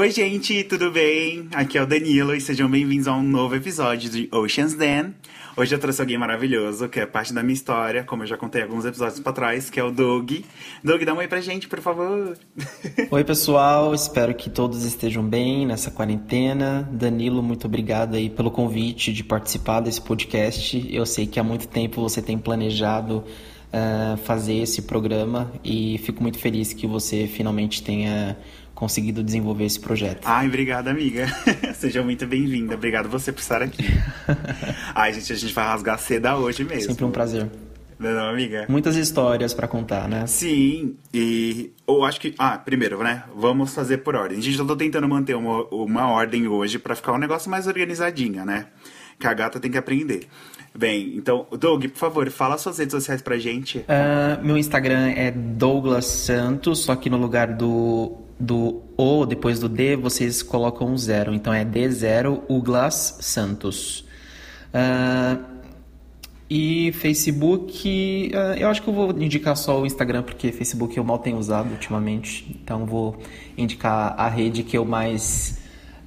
Oi, gente, tudo bem? Aqui é o Danilo e sejam bem-vindos a um novo episódio de Ocean's Den. Hoje eu trouxe alguém maravilhoso, que é parte da minha história, como eu já contei alguns episódios pra trás, que é o Doug. Doug, dá um oi pra gente, por favor. Oi, pessoal, espero que todos estejam bem nessa quarentena. Danilo, muito obrigado aí pelo convite de participar desse podcast. Eu sei que há muito tempo você tem planejado uh, fazer esse programa e fico muito feliz que você finalmente tenha conseguido desenvolver esse projeto. Ai, obrigada, amiga. Seja muito bem-vinda. Obrigado você por estar aqui. Ai, gente, a gente vai rasgar seda hoje mesmo. Sempre um prazer. Não, não amiga? Muitas histórias para contar, né? Sim, e eu acho que. Ah, primeiro, né? Vamos fazer por ordem. A gente já tô tentando manter uma, uma ordem hoje para ficar um negócio mais organizadinha, né? Que a gata tem que aprender. Bem, então, Doug, por favor, fala suas redes sociais pra gente. Uh, meu Instagram é Douglas Santos, só que no lugar do do O depois do D, vocês colocam um zero. Então é D0 Uglas Santos. Uh, e Facebook, uh, eu acho que eu vou indicar só o Instagram, porque Facebook eu mal tenho usado ultimamente. Então vou indicar a rede que eu mais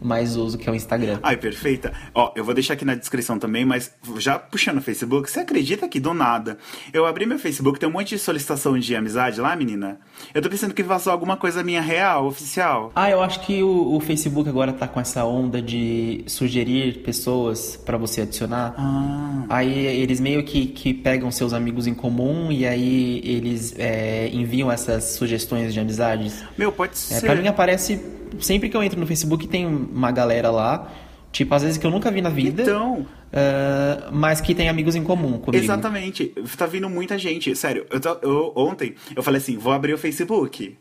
mais uso, que é o Instagram. Ai, perfeita. Ó, eu vou deixar aqui na descrição também, mas já puxando o Facebook, você acredita que do nada eu abri meu Facebook, tem um monte de solicitação de amizade lá, menina? Eu tô pensando que vazou alguma coisa minha real, oficial. Ah, eu acho que o, o Facebook agora tá com essa onda de sugerir pessoas para você adicionar. Ah. Aí eles meio que, que pegam seus amigos em comum e aí eles é, enviam essas sugestões de amizades. Meu, pode ser. É, pra mim aparece sempre que eu entro no Facebook tem uma galera lá, tipo, às vezes que eu nunca vi na vida. Então. Uh, mas que tem amigos em comum comigo. Exatamente. Tá vindo muita gente. Sério, eu, eu, ontem eu falei assim: vou abrir o Facebook.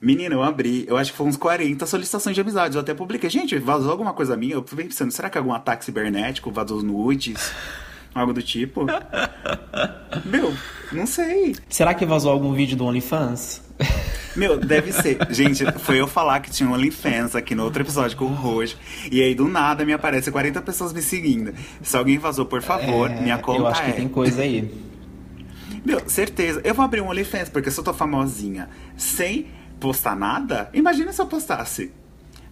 Menina, eu abri, eu acho que foi uns 40 solicitações de amizade. Eu até publiquei. Gente, vazou alguma coisa minha? Eu fui pensando, será que é algum ataque cibernético? Vazou nudes? Algo do tipo? Meu, não sei. Será que vazou algum vídeo do OnlyFans? Meu, deve ser. Gente, foi eu falar que tinha um OnlyFans aqui no outro episódio com o Rojo. E aí, do nada, me aparece 40 pessoas me seguindo. Se alguém vazou, por favor, é, minha conta Eu acho é. que tem coisa aí. Meu, certeza. Eu vou abrir um OnlyFans, porque se eu tô famosinha sem postar nada, imagina se eu postasse.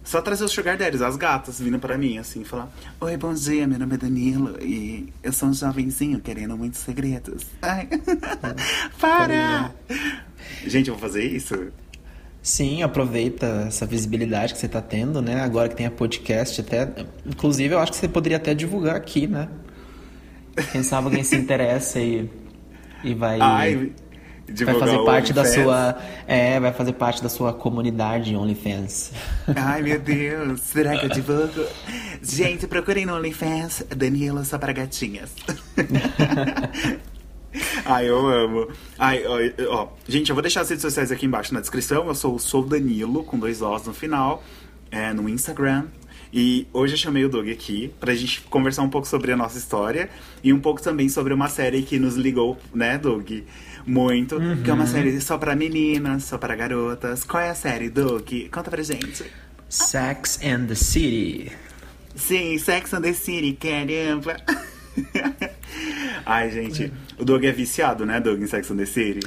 Só trazer os sugar daddies, as gatas, vindo para mim, assim, falar: Oi, bom dia, meu nome é Danilo e eu sou um jovenzinho querendo muitos segredos. Ai, para! Gente, eu vou fazer isso? Sim, aproveita essa visibilidade que você está tendo, né? Agora que tem a podcast, até. Inclusive, eu acho que você poderia até divulgar aqui, né? Quem sabe alguém se interessa e, e vai. Ai, vai fazer parte da sua. É, vai fazer parte da sua comunidade OnlyFans. Ai, meu Deus, será que eu divulgo? Gente, procurem no OnlyFans Danilo só para gatinhas. Ai, eu amo. Ai, ó, ó, gente, eu vou deixar as redes sociais aqui embaixo na descrição. Eu sou o Sou Danilo, com dois Os no final, é, no Instagram. E hoje eu chamei o Doug aqui pra gente conversar um pouco sobre a nossa história e um pouco também sobre uma série que nos ligou, né, Doug? Muito. Uhum. Que é uma série só pra meninas, só pra garotas. Qual é a série, Doug? Conta pra gente. Sex and the City. Sim, Sex and the City, caramba. Ai, gente, o Doug é viciado, né, Doug, em Sex and the City?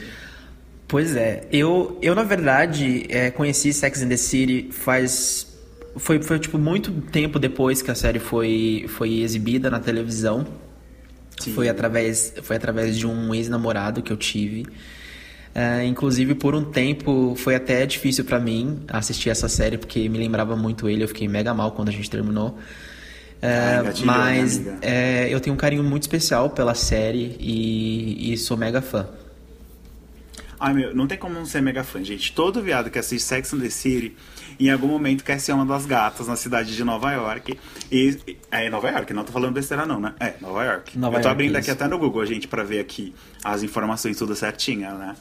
Pois é, eu, eu na verdade é, conheci Sex and the City faz foi, foi tipo muito tempo depois que a série foi, foi exibida na televisão. Sim. Foi através foi através de um ex-namorado que eu tive. Uh, inclusive por um tempo foi até difícil para mim assistir essa série porque me lembrava muito ele. Eu fiquei mega mal quando a gente terminou. É, gatilho, mas né, é, eu tenho um carinho muito especial pela série e, e, sou mega fã. Ai meu, não tem como não ser mega fã, gente. Todo viado que assiste Sex and the City, em algum momento quer ser uma das gatas na cidade de Nova York. E, é Nova York, não tô falando besteira não, né? É, Nova York. Nova eu tô abrindo aqui até no Google, gente, para ver aqui as informações tudo certinha, né?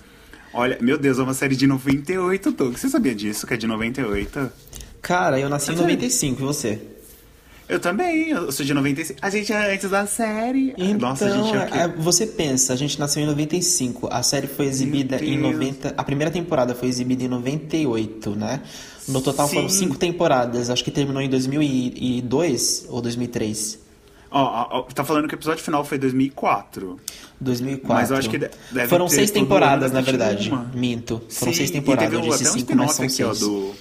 Olha, meu Deus, é uma série de 98, Doug. Você sabia disso, que é de 98? Cara, eu nasci em 95, e você? Eu também, eu sou de 95. A gente é antes da série. Então, Nossa, a gente é, é você pensa, a gente nasceu em 95. A série foi exibida em 90. A primeira temporada foi exibida em 98, né? No total Sim. foram cinco temporadas. Acho que terminou em 2002 ou 2003. Ó, oh, oh, tá falando que o episódio final foi 2004. 2004. Mas eu acho que deve Foram seis temporadas, na verdade. Uma. Minto. Foram Sim, seis temporadas de cinco, mas são seis. Ó, do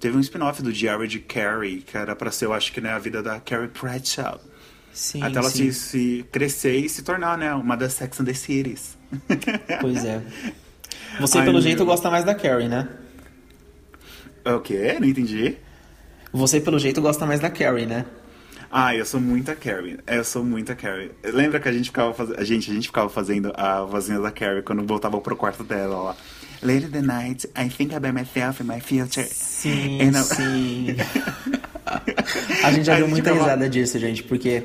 teve um spin-off do Diary de Carrie, que era pra ser, eu acho que, né, a vida da Carrie Bradshaw. Sim, Até ela sim. se, se crescer e se tornar, né, uma das Sex and the Cities. Pois é. Você, Ai, pelo meu. jeito, gosta mais da Carrie, né? o quê? Não entendi. Você, pelo jeito, gosta mais da Carrie, né? Ah, eu sou muita Carrie. Eu sou muita Carrie. Lembra que a gente ficava fazendo. A gente, a gente ficava fazendo a vozinha da Carrie quando voltava pro quarto dela, ó. Late in the night, I think about myself and my future. Sim, And sim. a gente já A deu gente muita ficava- risada disso, gente, porque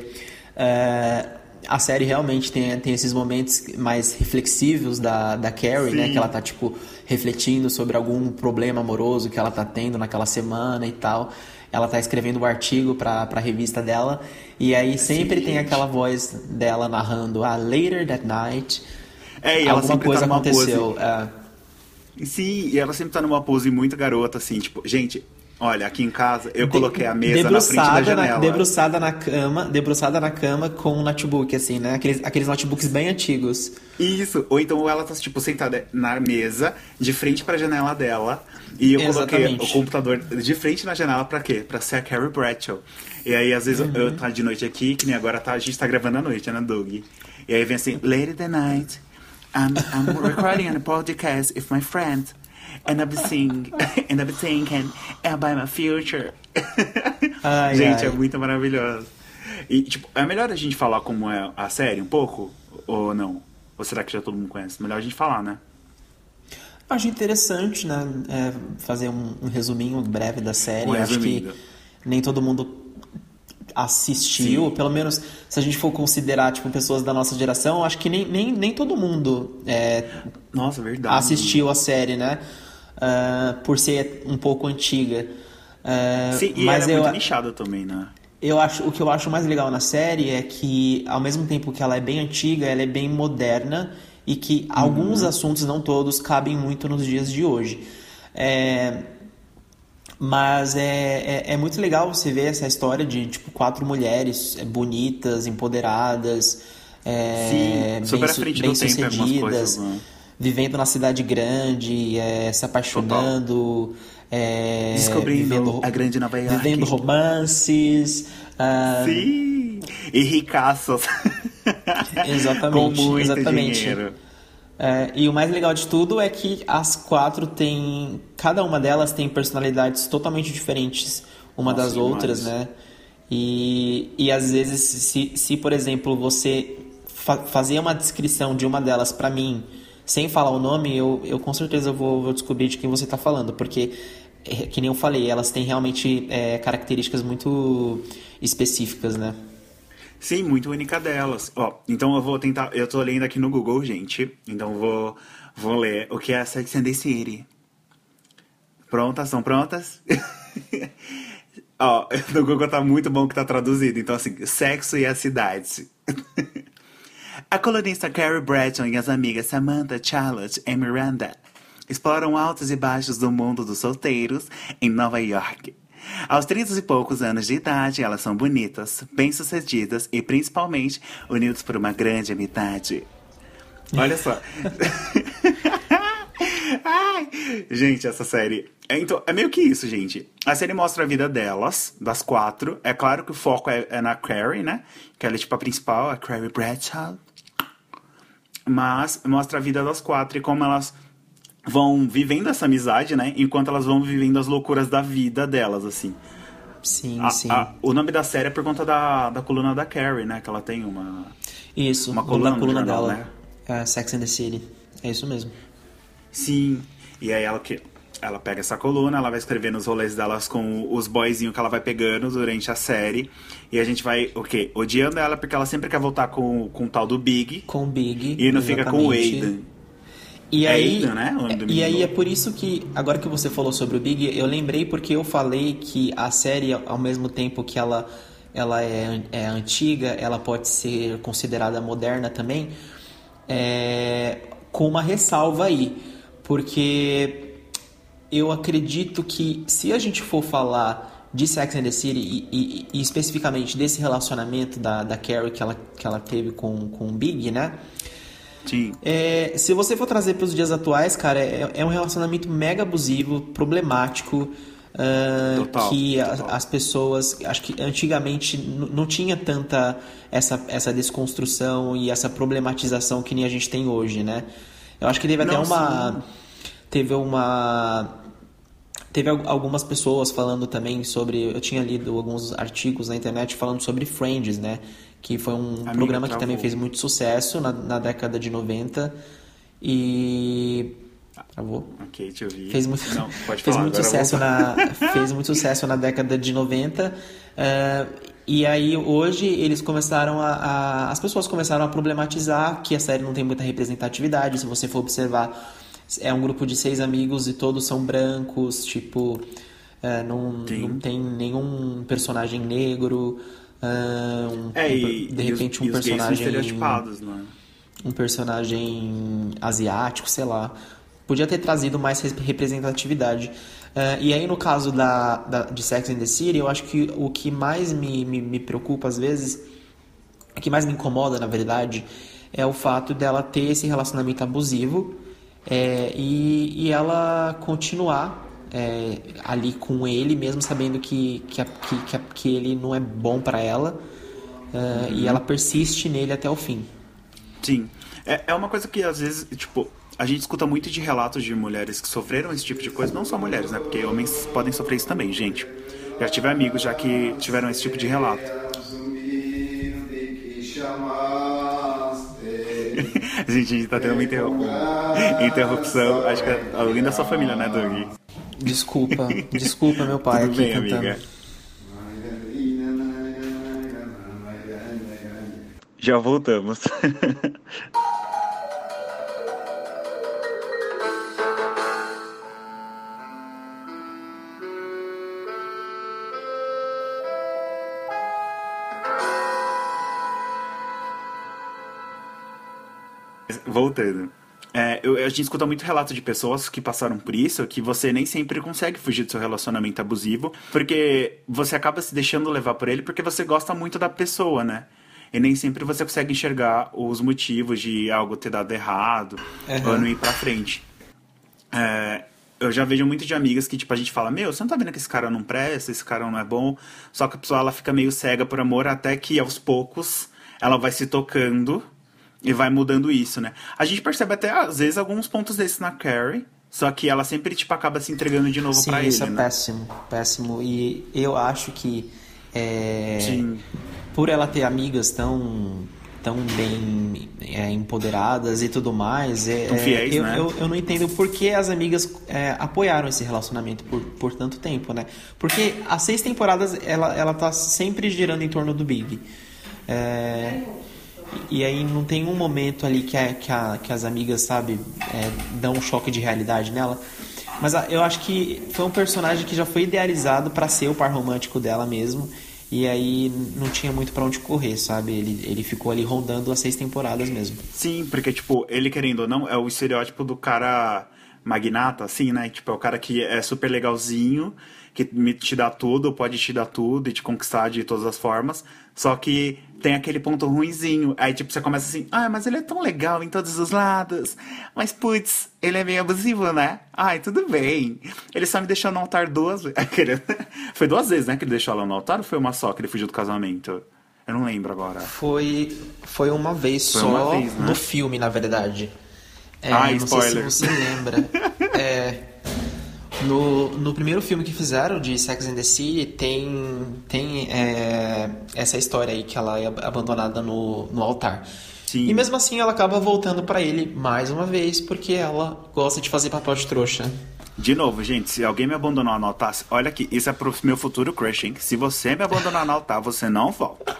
é, a série realmente tem, tem esses momentos mais reflexivos da, da Carrie, né? Sim. Que ela tá, tipo, refletindo sobre algum problema amoroso que ela tá tendo naquela semana e tal. Ela tá escrevendo um artigo pra, pra revista dela. E aí sempre tem gente. aquela voz dela narrando, ah, later that night, É, alguma sempre coisa tá aconteceu. é. Sim, e ela sempre tá numa pose muito garota, assim, tipo, gente, olha, aqui em casa eu coloquei a mesa na frente da janela. debruçada na cama, debruçada na cama com um notebook, assim, né? Aqueles, aqueles notebooks bem antigos. Isso, ou então ela tá, tipo, sentada na mesa, de frente pra janela dela, e eu coloquei Exatamente. o computador de frente na janela pra quê? Pra ser a Carrie Bradshaw. E aí, às vezes, Uhum. eu tá de noite aqui, que nem agora tá, a gente tá gravando à noite, né, Doug? E aí vem assim, in the night, I'm, I'm recording a podcast with my friend, and I've seen, and I've thinking about my future. Ai, gente, ai. é muito maravilhoso. E, tipo, é melhor a gente falar como é a série um pouco? Ou não? Ou será que já todo mundo conhece? Melhor a gente falar, né? Acho interessante, né? é, fazer um, um resuminho breve da série. Um Acho que nem todo mundo assistiu, pelo menos se a gente for considerar tipo pessoas da nossa geração, acho que nem, nem, nem todo mundo é, Nossa, verdade. assistiu a série, né? Ah, por ser um pouco antiga. Ah, Sim, e mas era eu, muito nichada também, né? eu acho, o que eu acho mais legal na série é que, ao mesmo tempo que ela é bem antiga, ela é bem moderna e que alguns assuntos, não todos, cabem muito nos dias de hoje. É, mas é, é, é muito legal você ver essa história de tipo quatro mulheres é, bonitas, empoderadas, é, Sim, bem, bem sucedidas, coisas, né? vivendo na cidade grande, é, se apaixonando, é, Descobrindo vivendo, a grande Nova York. vivendo romances. ah, Sim! E ricaços. Exatamente, Com muito exatamente. dinheiro. É, e o mais legal de tudo é que as quatro têm. Cada uma delas tem personalidades totalmente diferentes uma Nossa, das demais. outras, né? E, e às vezes, se, se por exemplo, você fa fazer uma descrição de uma delas pra mim, sem falar o nome, eu, eu com certeza vou, vou descobrir de quem você tá falando, porque, é, que nem eu falei, elas têm realmente é, características muito específicas, né? Sim, muito única delas. Ó, então eu vou tentar. Eu tô lendo aqui no Google, gente. Então eu vou, vou ler o que é Sex and the City. Prontas? São prontas? Ó, no Google tá muito bom que tá traduzido. Então, assim, sexo e a cidade. A colunista Carrie Bradshaw e as amigas Samantha, Charlotte e Miranda exploram altos e baixos do mundo dos solteiros em Nova York. Aos 30 e poucos anos de idade, elas são bonitas, bem-sucedidas e principalmente unidas por uma grande amizade. Olha só. Ai, gente, essa série. É, então, é meio que isso, gente. A série mostra a vida delas, das quatro. É claro que o foco é, é na Carrie, né? Que ela é tipo a principal, a Carrie Bradshaw. Mas mostra a vida das quatro e como elas vão vivendo essa amizade, né? Enquanto elas vão vivendo as loucuras da vida delas, assim. Sim, A- sim. a- o nome da série é por conta da, da coluna da Carrie, né? Que ela tem uma. Isso, Uma coluna da coluna jornal, dela. né? É, Sex and the City. É isso mesmo. Sim. E aí ela que ela pega essa coluna, ela vai escrevendo os rolês delas com os boyzinhos que ela vai pegando durante a série. E a gente vai, o quê? Odiando ela porque ela sempre quer voltar com, com o tal do Big. Com o Big. E não fica com o exatamente. Aiden. E É aí, né? Do e aí é por isso que, agora que você falou sobre o Big, eu lembrei porque eu falei que a série, ao mesmo tempo que ela, ela é, é antiga, ela pode ser considerada moderna também, é, com uma ressalva aí. Porque eu acredito que se a gente for falar de Sex and the City e, e- e especificamente desse relacionamento da, da Carrie que ela, que ela teve com, com o Big, né? Sim. É, se você for trazer para os dias atuais, cara, é, é um relacionamento mega abusivo, problemático. Uh, Total, que a- total. as pessoas, acho que antigamente não tinha tanta essa, essa desconstrução e essa problematização que nem a gente tem hoje, né? Eu acho que teve até Não, uma. Teve uma. Teve al- algumas pessoas falando também sobre. Eu tinha lido alguns artigos na internet falando sobre Friends, né? Que foi um Amiga, programa que travou. também fez muito sucesso na, na década de 90. E. Travou? Ok, eu ver. Fez muito, Não, pode fez falar, muito agora eu sucesso na fez muito sucesso na década de 90 eh, e aí hoje eles começaram a, a- as pessoas começaram a problematizar que a série não tem muita representatividade se você for observar é um grupo de seis amigos e todos são brancos tipo eh, não, Sim. não tem nenhum personagem negro um- É, e, de repente e um os são personagem estereotipados, né? um personagem asiático, sei lá. Podia ter trazido mais res- representatividade. Eh, e aí, no caso da, da- de Sex and the City, eu acho que o que mais me, me, me preocupa às vezes, o que mais me incomoda, na verdade, é o fato dela ter esse relacionamento abusivo eh, e, e ela continuar eh, ali com ele, mesmo sabendo que, que, a- que, que, a- que ele não é bom pra ela. eh, E ela persiste nele até o fim. Sim. É, é uma coisa que às vezes, tipo, a gente escuta muito de relatos de mulheres que sofreram esse tipo de coisa, não só mulheres, né? Porque homens podem sofrer isso também, gente. Já tive amigos já que tiveram esse tipo de relato. A gente, a gente tá tendo uma interru- uma interrupção. Acho que é alguém da sua família, né, Doug? Desculpa, desculpa meu pai Tudo aqui bem, cantando. amiga. Já voltamos. Voltando. É, eu- a gente escuta muito relato de pessoas que passaram por isso, que você nem sempre consegue fugir do seu relacionamento abusivo, porque você acaba se deixando levar por ele porque você gosta muito da pessoa, né? E nem sempre você consegue enxergar os motivos de algo ter dado errado Aham. ou não ir pra frente. É, eu já vejo muito de amigas que, tipo, a gente fala, meu, você não tá vendo que esse cara não presta, esse cara não é bom. Só que a pessoa, ela fica meio cega por amor, até que aos poucos ela vai se tocando e vai mudando isso, né? A gente percebe até, às vezes, alguns pontos desses na Carrie, só que ela sempre, tipo, acaba se entregando de novo Sim, pra isso ele, é né? péssimo, péssimo. E eu acho que é, Sim. por ela ter amigas tão tão bem é, empoderadas e tudo mais, é, Tão fiéis, eu, né? eu, eu não entendo por que as amigas é, apoiaram esse relacionamento por, por tanto tempo, né? Porque as seis temporadas ela, ela tá sempre girando em torno do Big. É, e aí não tem um momento ali que, a, que, a- que as amigas, sabe, é, dão um choque de realidade nela. Mas a- eu acho que foi um personagem que já foi idealizado pra ser o par romântico dela mesmo. E aí não tinha muito pra onde correr, sabe? Ele, ele ficou ali rondando as seis temporadas mesmo. Sim, porque, tipo, ele querendo ou não, é o estereótipo do cara magnata, assim, né? Tipo, é o cara que é super legalzinho, que te dá tudo, pode te dar tudo e te conquistar de todas as formas. Só que tem aquele ponto ruinzinho. Aí, tipo, você começa assim, ah, mas ele é tão legal em todos os lados. Mas, putz, ele é meio abusivo, né? Ai, tudo bem. Ele só me deixou no altar duas vezes. Foi duas vezes, né, que ele deixou ela no altar ou foi uma só que ele fugiu do casamento? Eu não lembro agora. Foi, foi uma vez Foi só uma vez, né? no filme, na verdade. É, Ah, não sei se spoiler. você lembra. É, no, no primeiro filme que fizeram de Sex and the City tem, tem é, essa história aí que ela é abandonada no, no altar. Sim. E mesmo assim ela acaba voltando pra ele mais uma vez porque ela gosta de fazer papel de trouxa. De novo, gente, se alguém me abandonar no altar, olha aqui, isso é pro meu futuro crush, hein? Se você me abandonar no altar, você não volta.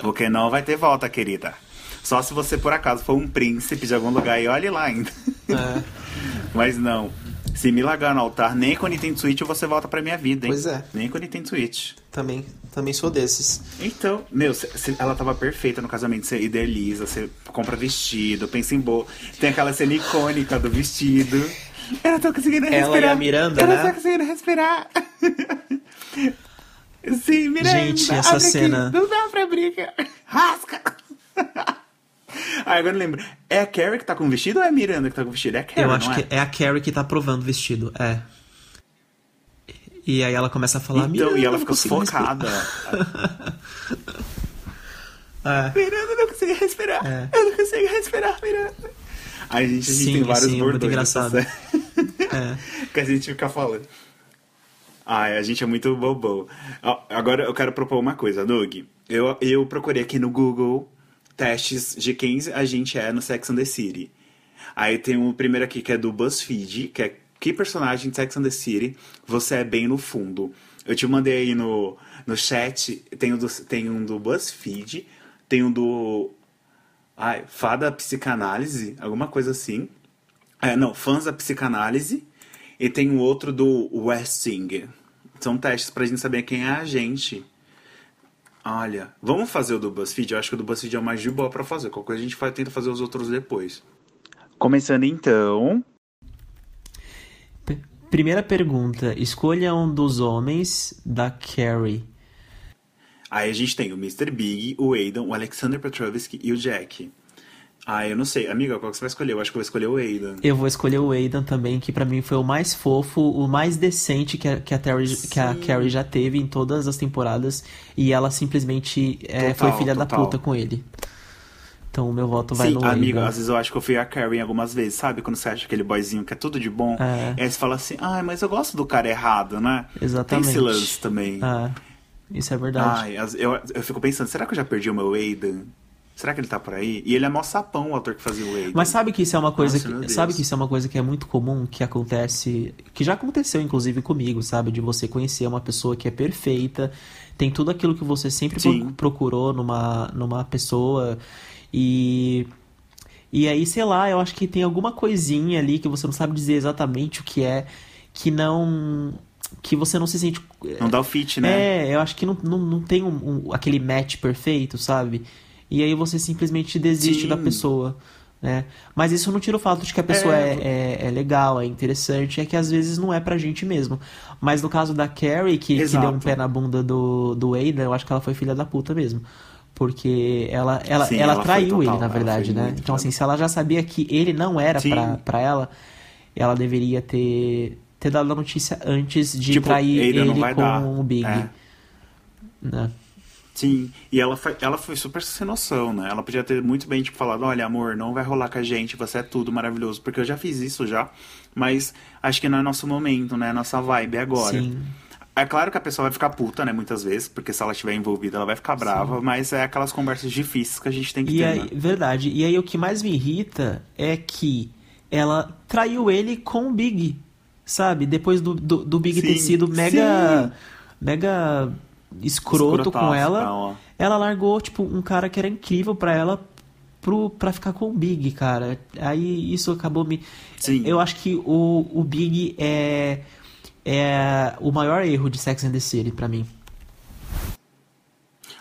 Porque não vai ter volta, querida. Só se você, por acaso, for um príncipe de algum lugar e olhe lá ainda. É, Mas não. Se me largar no altar, nem com o Nintendo Switch você volta pra minha vida, hein? Pois é. Nem com o Nintendo Switch. também, também sou desses. Então, meu, cê- cê- ela tava perfeita no casamento. Você idealiza, você compra vestido, pensa em boa. Tem aquela cena icônica do vestido. Eu não tô conseguindo Ela e respirar. a Miranda, Eu não né? tô conseguindo respirar. Sim, Miranda. Gente, essa abre aqui. cena- Não dá pra brincar. Rasca. Ah, agora eu lembro. É a Carrie que tá com o vestido ou é a Miranda que tá com o vestido? É a Carrie, Eu acho não que é? é a Carrie que tá provando o vestido, é. E aí ela começa a falar, Então, Miranda, e ela fica sufocada. respirar." Miranda, eu não consigo respirar. É. Eu não consigo respirar, Miranda. Aí a gente, a gente Sim, tem vários sim, muito bordões nessa engraçado. É. que a gente fica falando. Ai, a gente é muito bobão. Ó, Agora eu quero propor uma coisa, Doug. Eu, eu procurei aqui no Google testes de quem a gente é no Sex and the City. Aí tem o primeiro aqui que é do BuzzFeed, que é que personagem de Sex and the City você é bem no fundo. Eu te mandei aí no, no chat, tem, um do, tem um do BuzzFeed, tem um do ai, Fada Psicanálise, alguma coisa assim. É, não, Fãs da Psicanálise. E tem um outro do Westing. São testes pra gente saber quem é a gente. Olha, vamos fazer o do BuzzFeed? Eu acho que o do BuzzFeed é o mais de boa pra fazer. Qualquer coisa a gente faz, tenta fazer os outros depois. Começando então. P- Primeira pergunta. Escolha um dos homens da Carrie. Aí a gente tem o Mr. Big, o Aidan, o Alexander Petrovsky e o Jack. Ah, eu não sei. Amiga, qual que você vai escolher? Eu acho que eu vou escolher o Aidan. Eu vou escolher o Aidan também, que pra mim foi o mais fofo, o mais decente que a, que a, Terry, que a. Carrie já teve em todas as temporadas. E ela simplesmente é, Total, foi filha da total. puta com ele. Então o meu voto vai Sim, no amiga, Aidan. às vezes eu acho que eu fui a Karen algumas vezes, sabe? Quando você acha aquele boyzinho que é tudo de bom. É. E aí você fala assim, ai, mas eu gosto do cara errado, né? Exatamente. Tem esse lance também. Ah, isso é verdade. Ai, eu, eu fico pensando, será que eu já perdi o meu Aidan? Será que ele tá por aí? E ele é mó sapão, o ator que fazia o Aidan. Mas sabe que isso é uma coisa Nossa, que, sabe que isso é uma coisa que é muito comum, que acontece, que já aconteceu inclusive comigo, sabe, de você conhecer uma pessoa que é perfeita, tem tudo aquilo que você sempre Sim. procurou numa numa pessoa e e aí, sei lá, eu acho que tem alguma coisinha ali que você não sabe dizer exatamente o que é, que não que você não se sente Não dá o fit, né? é, eu acho que não, não, não tem um, um- aquele match perfeito, sabe? E aí você simplesmente desiste Sim. da pessoa, né? Mas isso não tira o fato de que a pessoa É. é, é, é legal, é interessante, é que às vezes não é pra gente mesmo. Mas no caso da Carrie, que, que deu um pé na bunda do, do Aidan, eu acho que ela foi filha da puta mesmo. Porque ela, ela, Sim, ela, ela traiu total, ele, na verdade, né? Então, assim, se ela já sabia que ele não era Sim. pra, pra ela, ela deveria ter, ter dado a notícia antes de Tipo, trair ele vai com dar. o Big. É. né? Sim, e ela foi, ela foi super sem noção, né? Ela podia ter muito bem, tipo, falado, olha, amor, não vai rolar com a gente, você é tudo maravilhoso. Porque eu já fiz isso já, mas acho que não é nosso momento, né? Nossa vibe agora. Sim. É claro que a pessoa vai ficar puta, né, muitas vezes, porque se ela estiver envolvida, ela vai ficar brava, mas é aquelas conversas difíceis que a gente tem que E ter, aí, né? verdade. E aí o que mais me irrita é que ela traiu ele com o Big, sabe? Depois do, do, do Big ter Sim, sido mega, sim. mega escroto com ela. ó. ela largou, tipo, um cara que era incrível pra ela pro, pra ficar com o Big, cara. Aí isso acabou me... Sim. Eu acho que o, o Big é, é o maior erro de Sex and the City pra mim.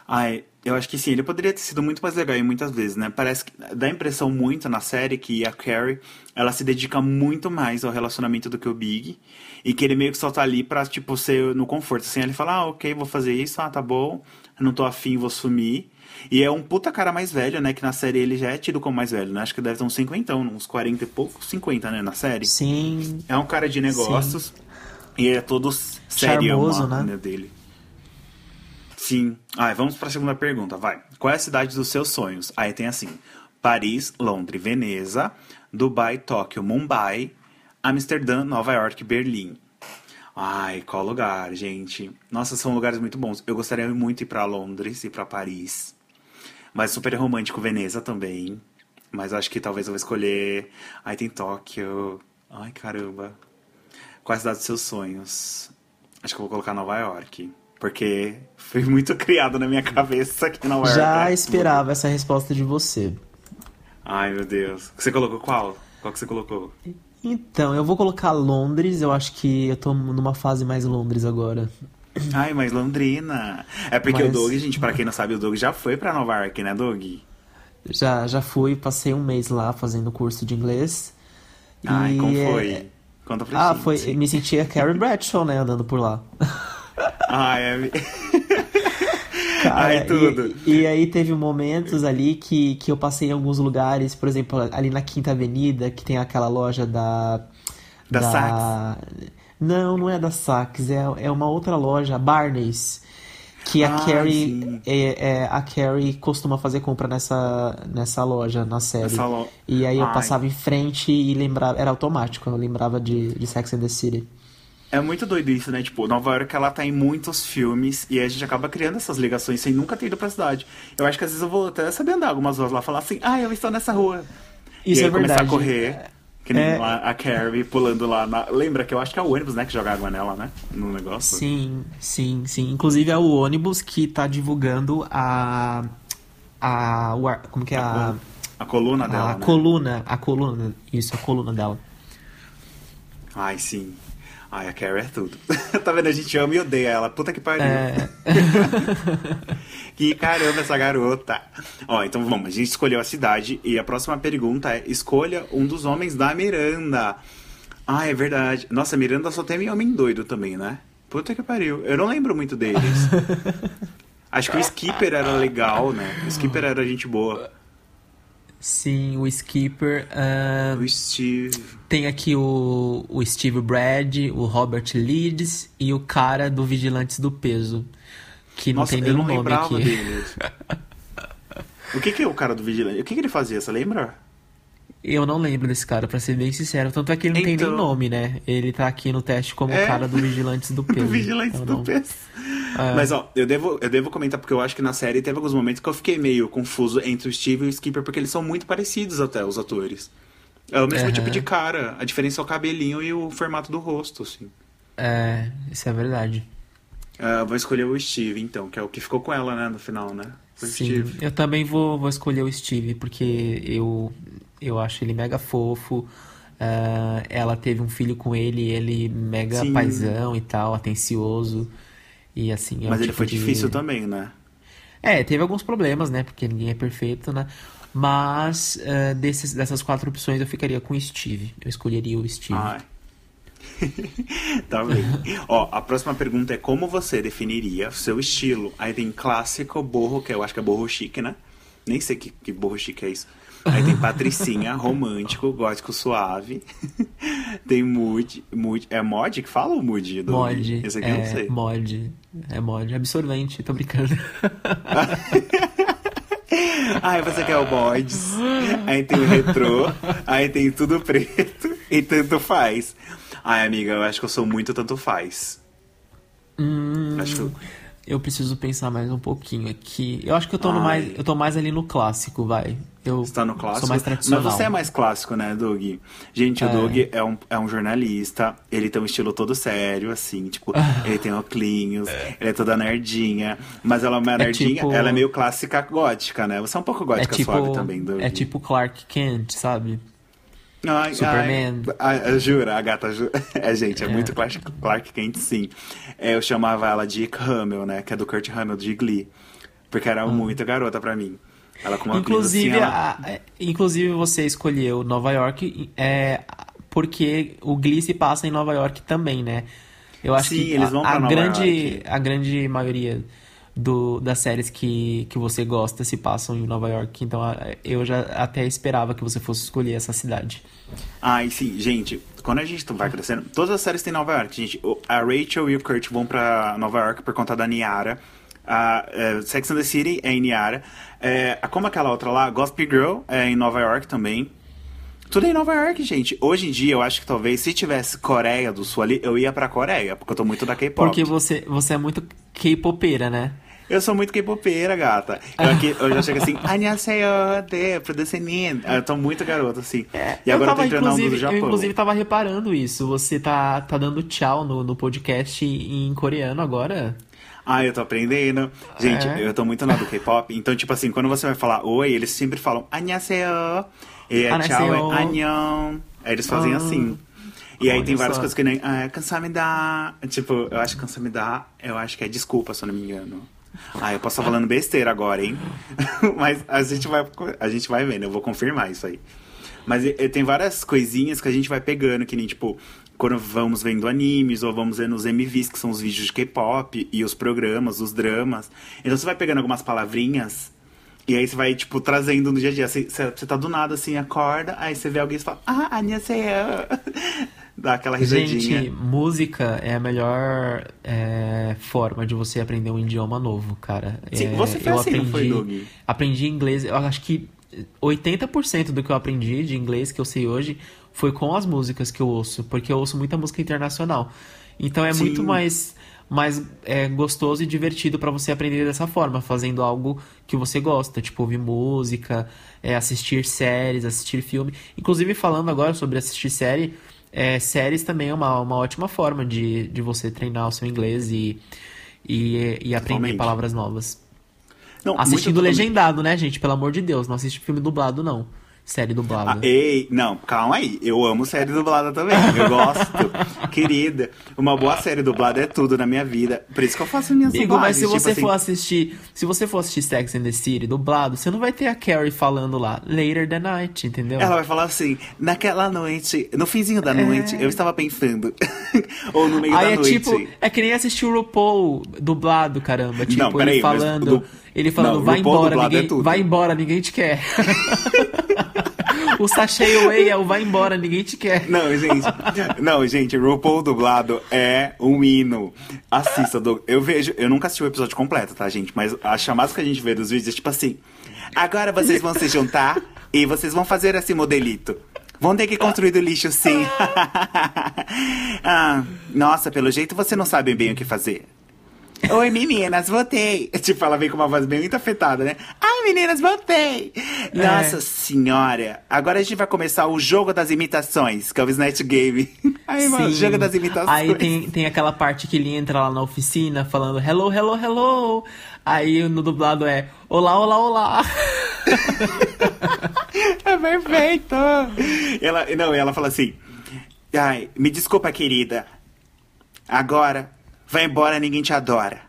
Ai, eu acho que sim, ele poderia ter sido muito mais legal e muitas vezes, né? Parece que dá a impressão muito na série que a Carrie, ela se dedica muito mais ao relacionamento do que o Big. E que ele meio que só tá ali pra, tipo, ser no conforto. Assim, ele fala, ah, ok, vou fazer isso, ah, tá bom, não tô afim, vou sumir. E é um puta cara mais velho, né? Que na série ele já é tido como mais velho, né? Acho que deve ter uns 50, uns 40 e pouco, 50, né? Na série. Sim, É um cara de negócios. E é todo sério, Charmoso, né? né? dele. Sim. Ah, vamos para a segunda pergunta, vai. Qual é a cidade dos seus sonhos? Aí tem assim: Paris, Londres, Veneza, Dubai, Tóquio, Mumbai, Amsterdã, Nova York, Berlim. Ai, qual lugar, gente? Nossa, são lugares muito bons. Eu gostaria muito de ir para Londres e para Paris. Mas super romântico Veneza também. Mas acho que talvez eu vou escolher. Aí tem Tóquio. Ai, caramba. Qual é a cidade dos seus sonhos? Acho que eu vou colocar Nova York. Porque foi muito criado na minha cabeça que Nova York. já é esperava essa resposta de você. Ai, meu Deus. Você colocou qual? Qual que você colocou? Então, eu vou colocar Londres, eu acho que eu tô numa fase mais Londres agora. Ai, mas Londrina. É porque Mas- o Doug, gente, pra quem não sabe, o Doug já foi pra Nova York, né, Doug? Já, já fui, passei um mês lá fazendo curso de inglês. Ai, E como é- foi? Conta pra Ah, gente. foi, me sentia Carrie Bradshaw, né, andando por lá. Ai, é... Cara, Ai, tudo. E, e aí teve momentos ali que, que eu passei em alguns lugares, por exemplo, ali na Quinta Avenida, que tem aquela loja da. Da Saks? Não, não é da Saks, é, é uma outra loja, Barney's. Que a Ah, Carrie é, é, a Carrie costuma fazer compra nessa, nessa loja, na série. Lo- E aí eu Ai. passava em frente e lembrava. Era automático, eu lembrava de, de Sex and the City. É muito doido isso, né? Tipo, Nova York, ela tá em muitos filmes e a gente acaba criando essas ligações sem nunca ter ido pra cidade. Eu acho que às vezes eu vou até saber andar algumas ruas lá, falar assim, ah, eu estou nessa rua. Isso e aí é começar a correr, que nem É. lá a Carrie pulando lá na... Lembra que eu acho que é o ônibus, né, que joga água nela, né? No negócio. Sim, sim, sim. Inclusive é o ônibus que tá divulgando a. a como que é a. A coluna dela, A né? coluna, a coluna, isso, a coluna dela. Ai, sim. Ai, a Carrie é tudo. tá vendo? A gente ama e odeia ela. Puta que pariu. É, Que caramba essa garota. Ó, então vamos, a gente escolheu a cidade e a próxima pergunta é: escolha um dos homens da Miranda. Ah, é verdade. Nossa, Miranda só tem homem doido também, né? Puta que pariu. Eu não lembro muito deles. Acho que o Skipper era legal, né? O Skipper era gente boa. Sim, o Skipper. ah, O Steve. tem aqui o, o Steve Brad, o Robert Leeds e o cara do Vigilantes do Peso. Que não Nossa, tem eu nenhum não nome aqui. O que, que é o cara do vigilante? O que, que ele fazia? Você lembra? Eu não lembro desse cara, pra ser bem sincero. Tanto é que ele não tem Então- nem nome, né? Ele tá aqui no teste como É. o cara do Vigilantes do Peso. Do Vigilante o do. Peso. É. Mas ó, eu devo, eu devo comentar porque eu acho que na série teve alguns momentos que eu fiquei meio confuso entre o Steve e o Skipper, porque eles são muito parecidos até, os atores. É o mesmo Aham. tipo de cara. A diferença é o cabelinho e o formato do rosto, assim. É, isso é verdade. Ah, vou escolher o Steve, então, que é o que ficou com ela, né, no final, né? Foi Sim, Steve. eu também vou, vou escolher o Steve, porque eu, eu acho ele mega fofo. Ah, ela teve um filho com ele, ele mega Sim. paizão e tal, atencioso. E assim, é um Mas ele tipo foi de- difícil também, né? É, teve alguns problemas, né? Porque ninguém é perfeito, né? Mas ah, desses, dessas quatro opções eu ficaria com o Steve. Eu escolheria o Steve. Ai. tá bem. Ó, a próxima pergunta é como você definiria seu estilo? Aí tem clássico, borro, que eu acho que é borro chique, né? Nem sei que, que borro chique é isso. Aí tem patricinha, romântico, gótico suave. tem mood, mood. É mod que fala ou mood? Doug? Mod. Esse aqui eu não é, sei. mod. É mod. Absorvente, tô brincando. Aí você quer o mods. Aí tem o retrô. Aí tem tudo preto. E tanto faz. Ai, amiga, eu acho que eu sou muito tanto faz. Hum, Acho que eu- eu preciso pensar mais um pouquinho aqui. Eu acho que eu tô, mais, eu tô mais ali no clássico, vai. Eu Você tá no clássico? sou mais tradicional. Mas você é mais clássico, né, Doug? Gente, o É. Doug é um, é um jornalista, ele tem um estilo todo sério, assim, tipo, ele tem óculos, ele é toda nerdinha, mas ela é uma nerdinha, tipo- ela é meio clássica gótica, né? Você é um pouco É gótica tipo, suave também, Doug. é tipo Clark Kent, sabe? Ai, Superman. Ai, ai, jura, a gata ju... É, gente, é, muito Clark, Clark Kent, sim. É, eu chamava ela de Hamill, né? Que é do Kurt Hamill, de Glee. Porque era muito garota pra mim. Ela com uma. Inclusive, assim, ela... a- é, inclusive você escolheu Nova York é, porque o Glee se passa em Nova York também, né? Eu acho Sim, que eles a, a Nova grande, York. a grande maioria do, das séries que, que você gosta se passam em Nova York. Então a- eu já até esperava que você fosse escolher essa cidade. Ai, sim, gente, quando a gente vai crescendo, todas as séries têm Nova York, gente. A Rachel e o Kurt vão pra Nova York por conta da Niara. A é, Sex and the City é em Niara. É, a- como aquela outra lá, Gossip Girl é em Nova York também. Tudo é em Nova York, gente. Hoje em dia, eu acho que talvez se tivesse Coreia do Sul ali, eu ia pra Coreia, porque eu tô muito da K-pop. Porque você, você é muito K-popeira, né? Eu sou muito K-popeira, gata. Eu, aqui, eu já chego assim, Annyeonghaseyo, de, producenin. Eu tô muito garota, assim. e agora eu, tô tava, entrando na onda do Japão. eu inclusive tava reparando isso. Você tá, tá dando tchau no, no podcast em coreano agora. Ah, eu tô aprendendo. Gente, É. eu tô muito na do K-pop. Então, tipo assim, quando você vai falar oi, eles sempre falam Annyeonghaseyo. E é tchau, é Annyeong. Aí eles fazem Ah. assim. E aí Olha tem várias só. coisas que nem ah, Kansamida. Tipo, eu acho que Kansamida, eu acho que é desculpa, se eu não me engano. Ah, eu posso estar falando besteira agora, hein? Mas a gente vai, a gente vai vendo, eu vou confirmar isso aí. Mas e- e tem várias coisinhas que a gente vai pegando, que nem, tipo, quando vamos vendo animes, ou vamos vendo os MVs, que são os vídeos de K-pop, e os programas, os dramas. Então você vai pegando algumas palavrinhas, e aí você vai, tipo, trazendo no dia a dia. Você, você, tá do nada, assim, acorda, aí você vê alguém e fala, ah, annyeonghaseyo. Dá aquela risadinha. Gente, música é a melhor é, forma de você aprender um idioma novo, cara. Sim, É, você eu assim, não aprendi, foi, Doug? aprendi inglês, eu acho que 80% do que eu aprendi de inglês que eu sei hoje foi com as músicas que eu ouço, porque eu ouço muita música internacional. Então é Sim. muito mais mais é, gostoso e divertido pra você aprender dessa forma, fazendo algo que você gosta, tipo ouvir música, é, assistir séries, assistir filme. Inclusive falando agora sobre assistir série, é, séries também é uma, uma ótima forma de, de você treinar o seu inglês e, e, e aprender palavras novas. Não, Assistindo legendado, né, gente? Pelo amor de Deus, não assiste filme dublado, não. Série Ah, dublada. ei, não, calma aí. Eu amo série dublada também. Eu gosto. Querida, uma boa série dublada é tudo na minha vida. Por isso que eu faço minhas Amigo, mas se dublagens, você tipo for assim, assistir, se você for assistir Sex and the City dublado, você não vai ter a Carrie falando lá later the night, entendeu? Ela vai falar assim, naquela noite, no finzinho da É. noite, eu estava pensando. Ou no meio Aí da é noite. tipo, é que nem assistir o RuPaul dublado, caramba. Tipo, Não, peraí, ele mas falando, du- ele falando, Não, vai embora, é ninguém, tudo. vai embora, ninguém te quer. o Sashay Away é o vai embora, ninguém te quer. Não, gente. Não, gente, RuPaul dublado é um hino. Assista. do- Eu vejo. Eu nunca assisti o episódio completo, tá, gente? Mas as chamadas que a gente vê dos vídeos é tipo assim. Agora vocês vão se juntar e vocês vão fazer esse modelito. Vão ter que construir do lixo, sim. ah, nossa, pelo jeito você não sabe bem o que fazer. Oi, meninas, voltei. Tipo, ela vem com uma voz bem muito afetada, né? Ai, meninas, voltei. Nossa senhora. Agora a gente vai começar o jogo das imitações, que é o Snatch Game. Ai, mano, jogo das imitações. Aí tem, tem aquela parte que ele entra lá na oficina falando hello, hello, hello. Aí no dublado é olá, olá, olá. É perfeito. Ela, não, ela fala assim. Ai, me desculpa, querida. Agora, vai embora, ninguém te adora.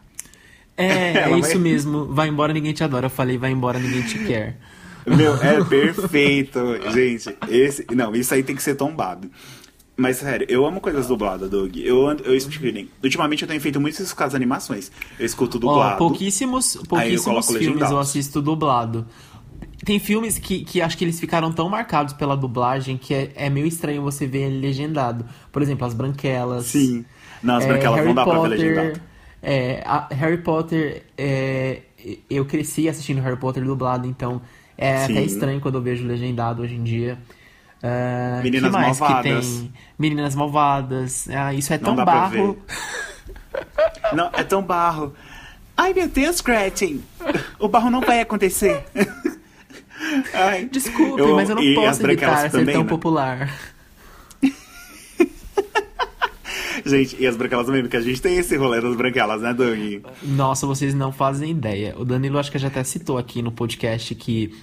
É, é isso vai- mesmo. Vai embora, ninguém te adora. Eu falei, vai embora, ninguém te quer. Meu, é perfeito, gente. Esse, não, isso aí tem que ser tombado. Mas, sério, eu amo coisas dubladas, Doug. Eu, eu screening. Ultimamente eu tenho feito muito isso com as animações. Eu escuto dublado. Ó, pouquíssimos, pouquíssimos coloco filmes eu assisto dublado. Tem filmes que, que acho que eles ficaram tão marcados pela dublagem que é, é meio estranho você ver ele legendado. Por exemplo, As Branquelas. Sim. Não, é, branquelas Harry não dá pra ver Potter, legendado. É, Harry Potter, é, eu cresci assistindo Harry Potter dublado, então é Sim. até estranho quando eu vejo legendado hoje em dia. Ah, Meninas que Malvadas. que? Meninas Malvadas. Ah, isso é Não tão barro. Não, é tão barro. Ai, meu Deus, Gretchen. O barro não vai acontecer. Ai, Desculpe, eu- mas eu não posso evitar ser também, tão né? popular. Gente, e as branquelas também, porque a gente tem esse rolê das branquelas, né, Doug? Nossa, vocês não fazem ideia. O Danilo acho que já até citou aqui no podcast que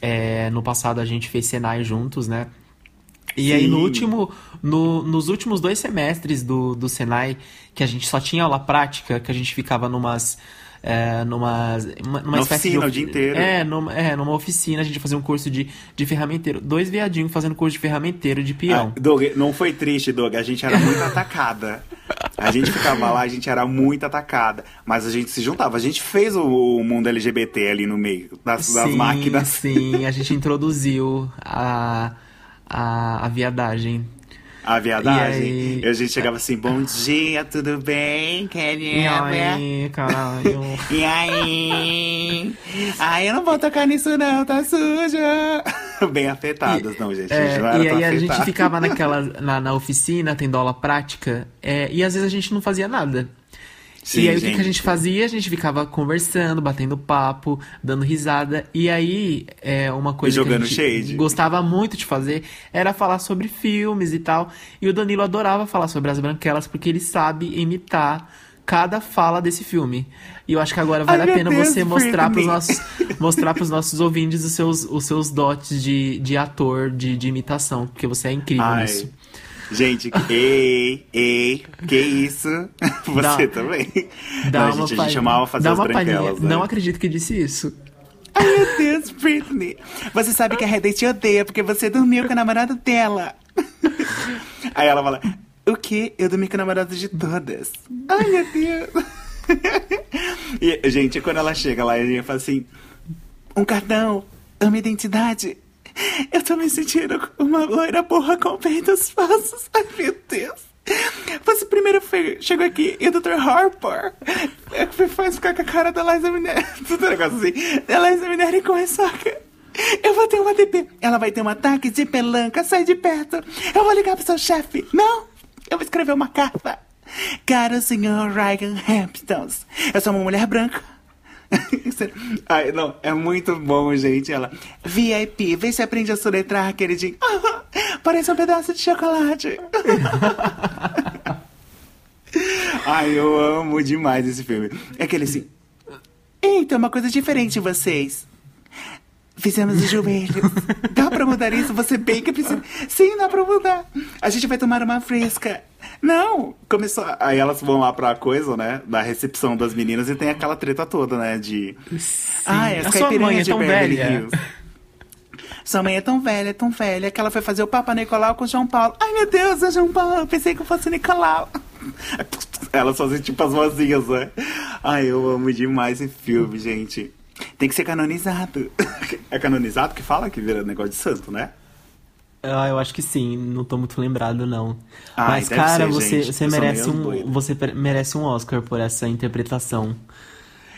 é, no passado a gente fez Senai juntos, né? E aí no Sim. último, no- nos últimos dois semestres do, do Senai, que a gente só tinha aula prática, que a gente ficava numas. É, numa, uma, numa de oficina o dia inteiro. É numa, é, numa oficina, a gente fazia um curso de, de ferramenteiro. Dois viadinhos fazendo curso de ferramenteiro de peão. Ah, Doug, não foi triste, Doug. A gente era muito atacada. A gente ficava lá, a gente era muito atacada. Mas a gente se juntava. A gente fez o, o mundo LGBT ali no meio das, das sim, máquinas. Sim, a gente introduziu a, a, a viadagem. A viadagem. E aí- E a gente chegava assim, bom dia, tudo bem? E Querida? aí, caralho. E aí? Ai, eu não vou tocar nisso não, tá suja. Bem afetadas, não, gente. É, não e aí a gente ficava naquela, na, na oficina, tendo aula prática, é, e às vezes a gente não fazia nada. Sim, e aí o que, a gente. gente fazia? A gente ficava conversando, batendo papo, dando risada. E aí, é, uma coisa que a gente shade. gostava muito de fazer era falar sobre filmes e tal. E o Danilo adorava falar sobre as branquelas, porque ele sabe imitar cada fala desse filme. E eu acho que agora vale Ai, a pena Deus, você mostrar pros Britney. nossos, mostrar pros nossos ouvintes os seus, os seus dotes de, de ator, de, de imitação, porque você é incrível Ai. nisso. Gente, ei, ei, que isso? Você Dá- também. Dá não, gente, a gente amava fazer Dá as uma branquelas. né? Não acredito que disse isso. Ai, meu Deus, Britney. Você sabe que a Redden te odeia porque você dormiu com a namorada dela. Aí ela fala, o quê? Eu dormi com a namorada de todas. Ai, meu Deus. E, gente, quando ela chega lá, ela fala assim, um cartão, uma identidade. Eu tô me sentindo uma loira porra com peitos falsos. Ai, meu Deus. Você primeiro chegou aqui e o Dr. Harper é faz ficar com a cara da Liza Mineri. Tudo um negócio assim. Da Liza Mineri começou a... Eu vou ter uma DP. Ela vai ter um ataque de pelanca. Sai de perto. Eu vou ligar pro seu chefe. Não. Eu vou escrever uma carta. Caro senhor Ryan Hamptons. Eu sou uma mulher branca. Ai, não, é muito bom, gente. Ela, VIP, vê se aprende a soletrar, queridinho. parece um pedaço de chocolate. Ai, eu amo demais esse filme. É aquele assim. Eita, uma coisa diferente vocês. Fizemos os joelhos. Dá pra mudar isso? Você bem que precisa. Sim, dá pra mudar. A gente vai tomar uma fresca. Não! Começou. Aí elas vão lá pra coisa, né? Da recepção das meninas e tem aquela treta toda, né? De. Sim. Ah, é, as caipirinhas é de Beverly velha. Hills. Sua mãe é tão velha, tão velha, que ela foi fazer o Papa Nicolau com o João Paulo. Ai, meu Deus, é João Paulo. Eu pensei que eu fosse Nicolau. Elas fazem tipo as vozinhas, né? Ai, eu amo demais esse filme, gente. Tem que ser canonizado. É canonizado que fala que vira negócio de santo, né? Ah, eu acho que sim, não tô muito lembrado, não. Ai, Mas, cara, ser, você, você merece um. Você merece um Oscar por essa interpretação.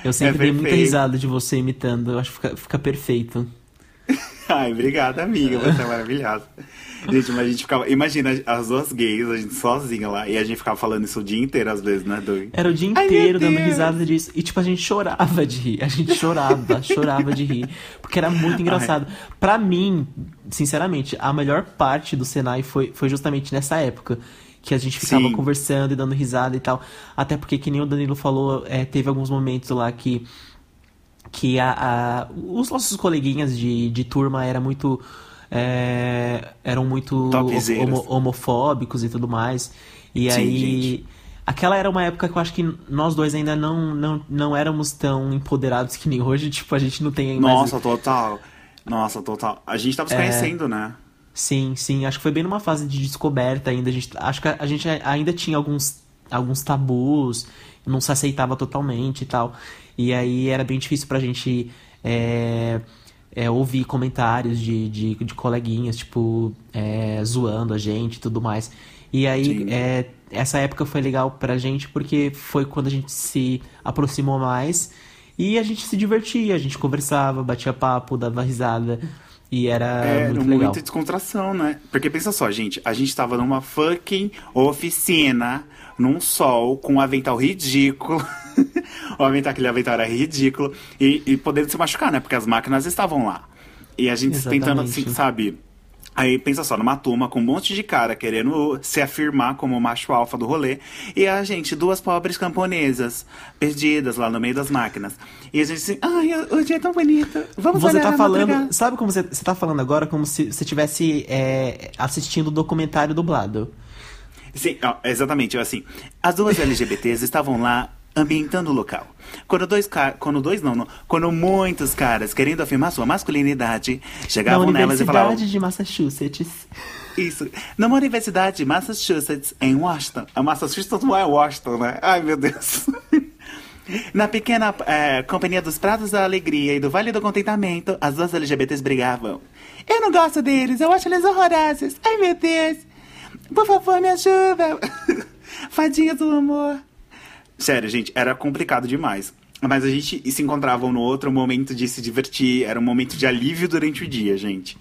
Eu sempre é dei muita risada de você imitando, eu acho que fica, fica perfeito. Ai, obrigada, amiga. Você é maravilhosa. Gente, mas a gente ficava. Imagina as duas gays, a gente sozinha lá. E a gente ficava falando isso o dia inteiro, às vezes, né, Doi? Era o dia inteiro Ai, dando risada disso. E, tipo, a gente chorava de rir. A gente chorava, chorava de rir. Porque era muito engraçado. Ai. Pra mim, sinceramente, a melhor parte do Senai foi, foi justamente nessa época que a gente ficava Sim. conversando e dando risada e tal. Até porque, que nem o Danilo falou, é, teve alguns momentos lá que que a, a, os nossos coleguinhas de, de turma era muito é, eram muito homo, homofóbicos e tudo mais. E Sim, aí. Gente. Aquela era uma época que eu acho que nós dois ainda não, não, não éramos tão empoderados que nem hoje. Tipo, a gente não tem Nossa, mais... total. Nossa, total. A gente tava se é... conhecendo, né? Sim, sim. Acho que foi bem numa fase de descoberta ainda. A gente, acho que a gente ainda tinha alguns, alguns tabus, não se aceitava totalmente e tal. E aí era bem difícil pra gente é, é, ouvir comentários de, de, de coleguinhas, tipo, é, zoando a gente e tudo mais. E aí, é, essa época foi legal pra gente porque foi quando a gente se aproximou mais e a gente se divertia, a gente conversava, batia papo, dava risada. E era é, muito legal. muita descontração, né? Porque pensa só, gente, a gente tava numa fucking oficina, num sol, com um avental ridículo. o avental, aquele avental era ridículo. E, e podendo se machucar, né? Porque as máquinas estavam lá. E a gente Exatamente. tentando, assim, sabe? Aí pensa só, numa turma com um monte de cara querendo se afirmar como o macho alfa do rolê. E a gente, duas pobres camponesas, perdidas lá no meio das máquinas. E a gente assim, ai, o dia é tão bonito. Vamos Você tá falando. Sabe como você, você tá falando agora? Como se você estivesse é, assistindo o documentário dublado. Sim, ó, exatamente. Assim, as duas LGBTs estavam lá ambientando o local. Quando dois caras. Quando dois não, não, Quando muitos caras querendo afirmar sua masculinidade chegavam nelas e falavam. Universidade de Massachusetts. Isso. Numa universidade de Massachusetts, em Washington. A Massachusetts não é Washington, né? Ai, meu Deus. Na pequena é, companhia dos Prados da Alegria e do Vale do Contentamento, as duas LGBTs brigavam. Eu não gosto deles, eu acho eles horrorosos. Ai, meu Deus. Por favor, me ajuda. Fadinhas do amor. Sério, gente, era complicado demais. Mas a gente se encontrava um no outro, um momento de se divertir, era um momento de alívio durante o dia, gente.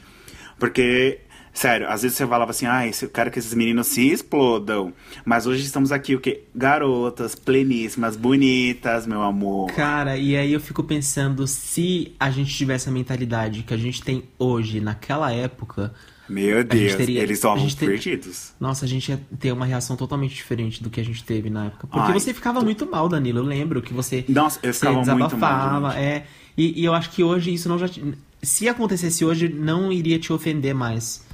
Porque, sério, às vezes você falava assim, ah, eu quero que esses meninos se explodam. Mas hoje estamos aqui, o quê? Garotas, pleníssimas, bonitas, meu amor. Cara, e aí eu fico pensando, se a gente tivesse a mentalidade que a gente tem hoje, naquela época, meu Deus, teria, eles estavam perdidos. Nossa, a gente ia ter uma reação totalmente diferente do que a gente teve na época. Porque Ai, você ficava muito mal, Danilo. Eu lembro que você. Nossa, eu ficava muito mal. É, e, e, eu acho que hoje isso não já. Se acontecesse hoje, não iria te ofender mais.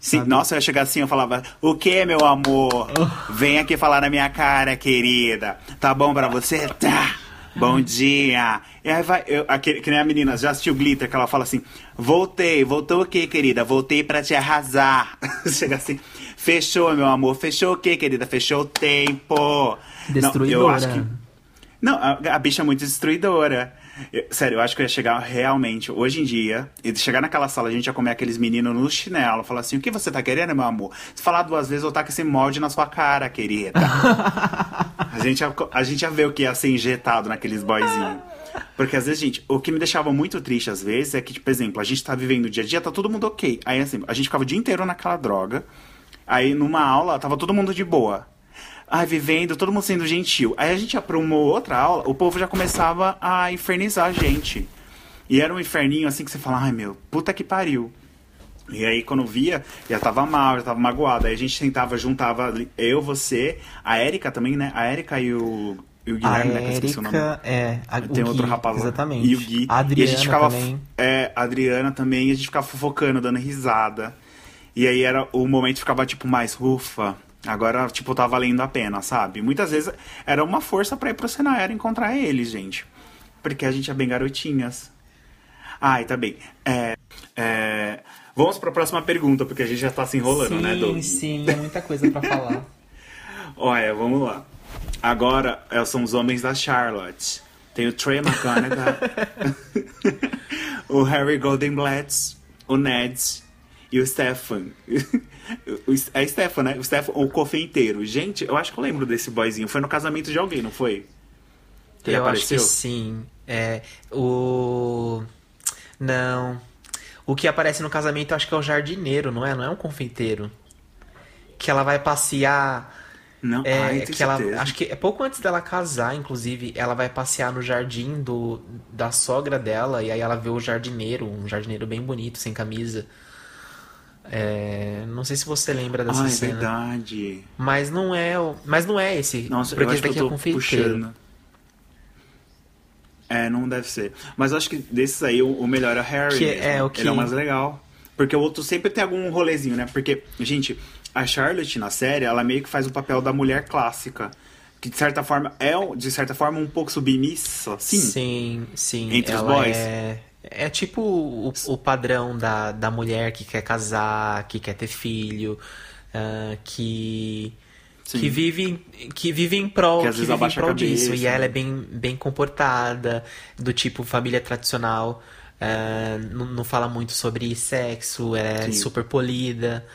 Sim, sabe? nossa, eu ia chegar assim, eu falava, o que, meu amor? Oh. Vem aqui falar na minha cara, querida. Tá bom para você? Tá. Bom dia! E aí vai, eu, aquele, que nem a menina, já assistiu Glitter, que ela fala assim: Voltei, voltou o quê, querida? Voltei pra te arrasar. Chega assim, fechou, meu amor, fechou o quê, querida? Fechou o tempo. Destruidora. Não, eu acho que. Não, a, a bicha é muito destruidora. Eu- sério, eu acho que eu ia chegar realmente, hoje em dia, e chegar naquela sala, a gente ia comer aqueles meninos no chinelo, falar assim, o que você tá querendo, meu amor? Se falar duas vezes, eu taco esse molde na sua cara, querida. a, gente ia, a gente ia ver o que ia ser injetado naqueles boyzinhos. Porque às vezes, gente, o que me deixava muito triste às vezes é que, tipo, por exemplo, a gente tá vivendo o dia a dia, tá todo mundo ok. Aí, assim, a gente ficava o dia inteiro naquela droga. Aí, numa aula, tava todo mundo de boa. Ai, vivendo, todo mundo sendo gentil. Aí a gente ia pra uma outra aula, o povo já começava a infernizar a gente. E era um inferninho assim que você fala, ai meu, puta que pariu. E aí, quando via, já tava mal, já tava magoado. Aí a gente tentava, juntava eu, você, a Érica também, né? A Érica e o, e o A Guilherme, né? Que eu esqueci o nome. Erika, é. A, Tem outro Gui, rapaz lá. Exatamente. E o Gui. A Adriana e a gente ficava. também. É, a Adriana também, e a gente ficava fofocando, dando risada. E aí era o momento ficava, tipo, mais ufa. Agora, tipo, tá valendo a pena, sabe? Muitas vezes era uma força pra ir pro cenário encontrar eles, gente. Porque a gente é bem garotinhas. Ai, tá bem. É, é, vamos pra próxima pergunta, porque a gente já tá se enrolando, sim, né, Doug? sim, é muita coisa pra falar. Olha, vamos lá. Agora é, são os homens da Charlotte. Tem o Trey McConaughey, o Harry Goldenblatt, o Ned e o Stefan. O- É Stefan, né? O Stefan, o cofeiteiro. Gente, eu acho que eu lembro desse boyzinho. Foi no casamento de alguém, não foi? Que eu acho apareceu? que sim. É, o. Não. O que aparece no casamento eu acho que é o jardineiro, não é? Não é um confeiteiro. Que ela vai passear. Não, É, ai, que ela, acho que é pouco antes dela casar, inclusive, ela vai passear no jardim do, da sogra dela e aí ela vê o jardineiro, um jardineiro bem bonito, sem camisa. É, não sei se você lembra dessa Ah, é cena, verdade. mas não é, mas não é esse, Nossa, porque eu acho esse que daqui eu é tô confeiteiro. puxando. É, não deve ser. Mas eu acho que desses aí, o, melhor é o Harry Que mesmo. é o que- Ele é o mais legal. Porque o outro sempre tem algum rolezinho, né? Porque, gente, a Charlotte na série, ela meio que faz o papel da mulher clássica. Que de certa forma é, de certa forma, um pouco submissa. Sim. Sim, sim. Entre os boys? É, é tipo o, o padrão da, da mulher que quer casar, que quer ter filho, ah, que, Sim. que vive que vive em prol, Que que vive em prol disso. E ela é bem, bem comportada, do tipo família tradicional. ah, não, não fala muito sobre sexo, é Sim. super polida.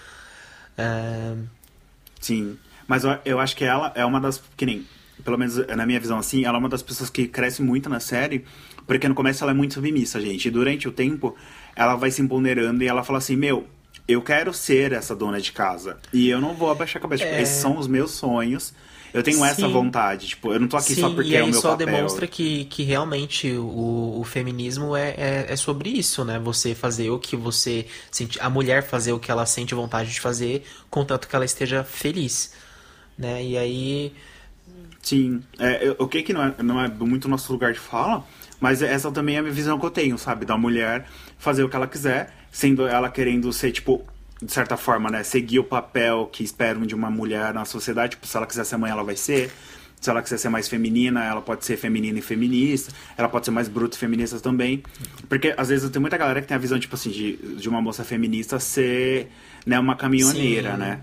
ah, Sim. Mas eu, eu acho que ela é uma das. Que nem. Pelo menos na minha visão assim, ela é uma das pessoas que cresce muito na série. Porque no começo ela é muito submissa, gente. E durante o tempo, ela vai se empoderando e ela fala assim: Meu, eu quero ser essa dona de casa. E eu não vou abaixar a cabeça. Tipo, É. esses são os meus sonhos. Eu tenho essa Sim. vontade. Tipo, eu não tô aqui Sim, só porque e é o meu só papel. demonstra que, que realmente o, o feminismo é, é, é sobre isso, né? Você fazer o que você sente, a mulher fazer o que ela sente vontade de fazer, contanto que ela esteja feliz, né? E aí, Sim, é, eu- o que que não é, não é muito nosso lugar de fala, mas essa também é a minha visão que eu tenho, sabe? Da mulher fazer o que ela quiser, sendo ela querendo ser, tipo, de certa forma, né? Seguir o papel que esperam de uma mulher na sociedade. Tipo, se ela quiser ser mãe, ela vai ser. Se ela quiser ser mais feminina, ela pode ser feminina e feminista. Ela pode ser mais bruta e feminista também. Porque, às vezes, tem muita galera que tem a visão, tipo assim, de, de uma moça feminista ser né, uma caminhoneira, Sim. né?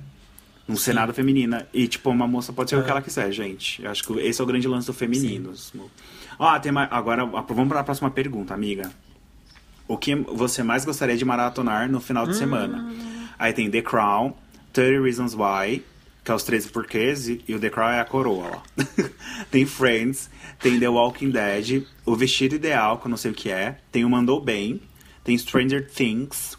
Não ser nada feminina. E, tipo, uma moça pode ser o que É. ela quiser, gente. Eu acho que esse é o grande lance do feminino. Ó, tem mais... Agora, vamos para a próxima pergunta, amiga. O que você mais gostaria de maratonar no final de semana? Aí tem The Crown, 30 Reasons Why, que é os 13 porquês, e e o The Crown é a coroa, ó. tem Friends, tem The Walking Dead, O Vestido Ideal, que eu não sei o que é, tem o Mandou Bem, tem Stranger Things,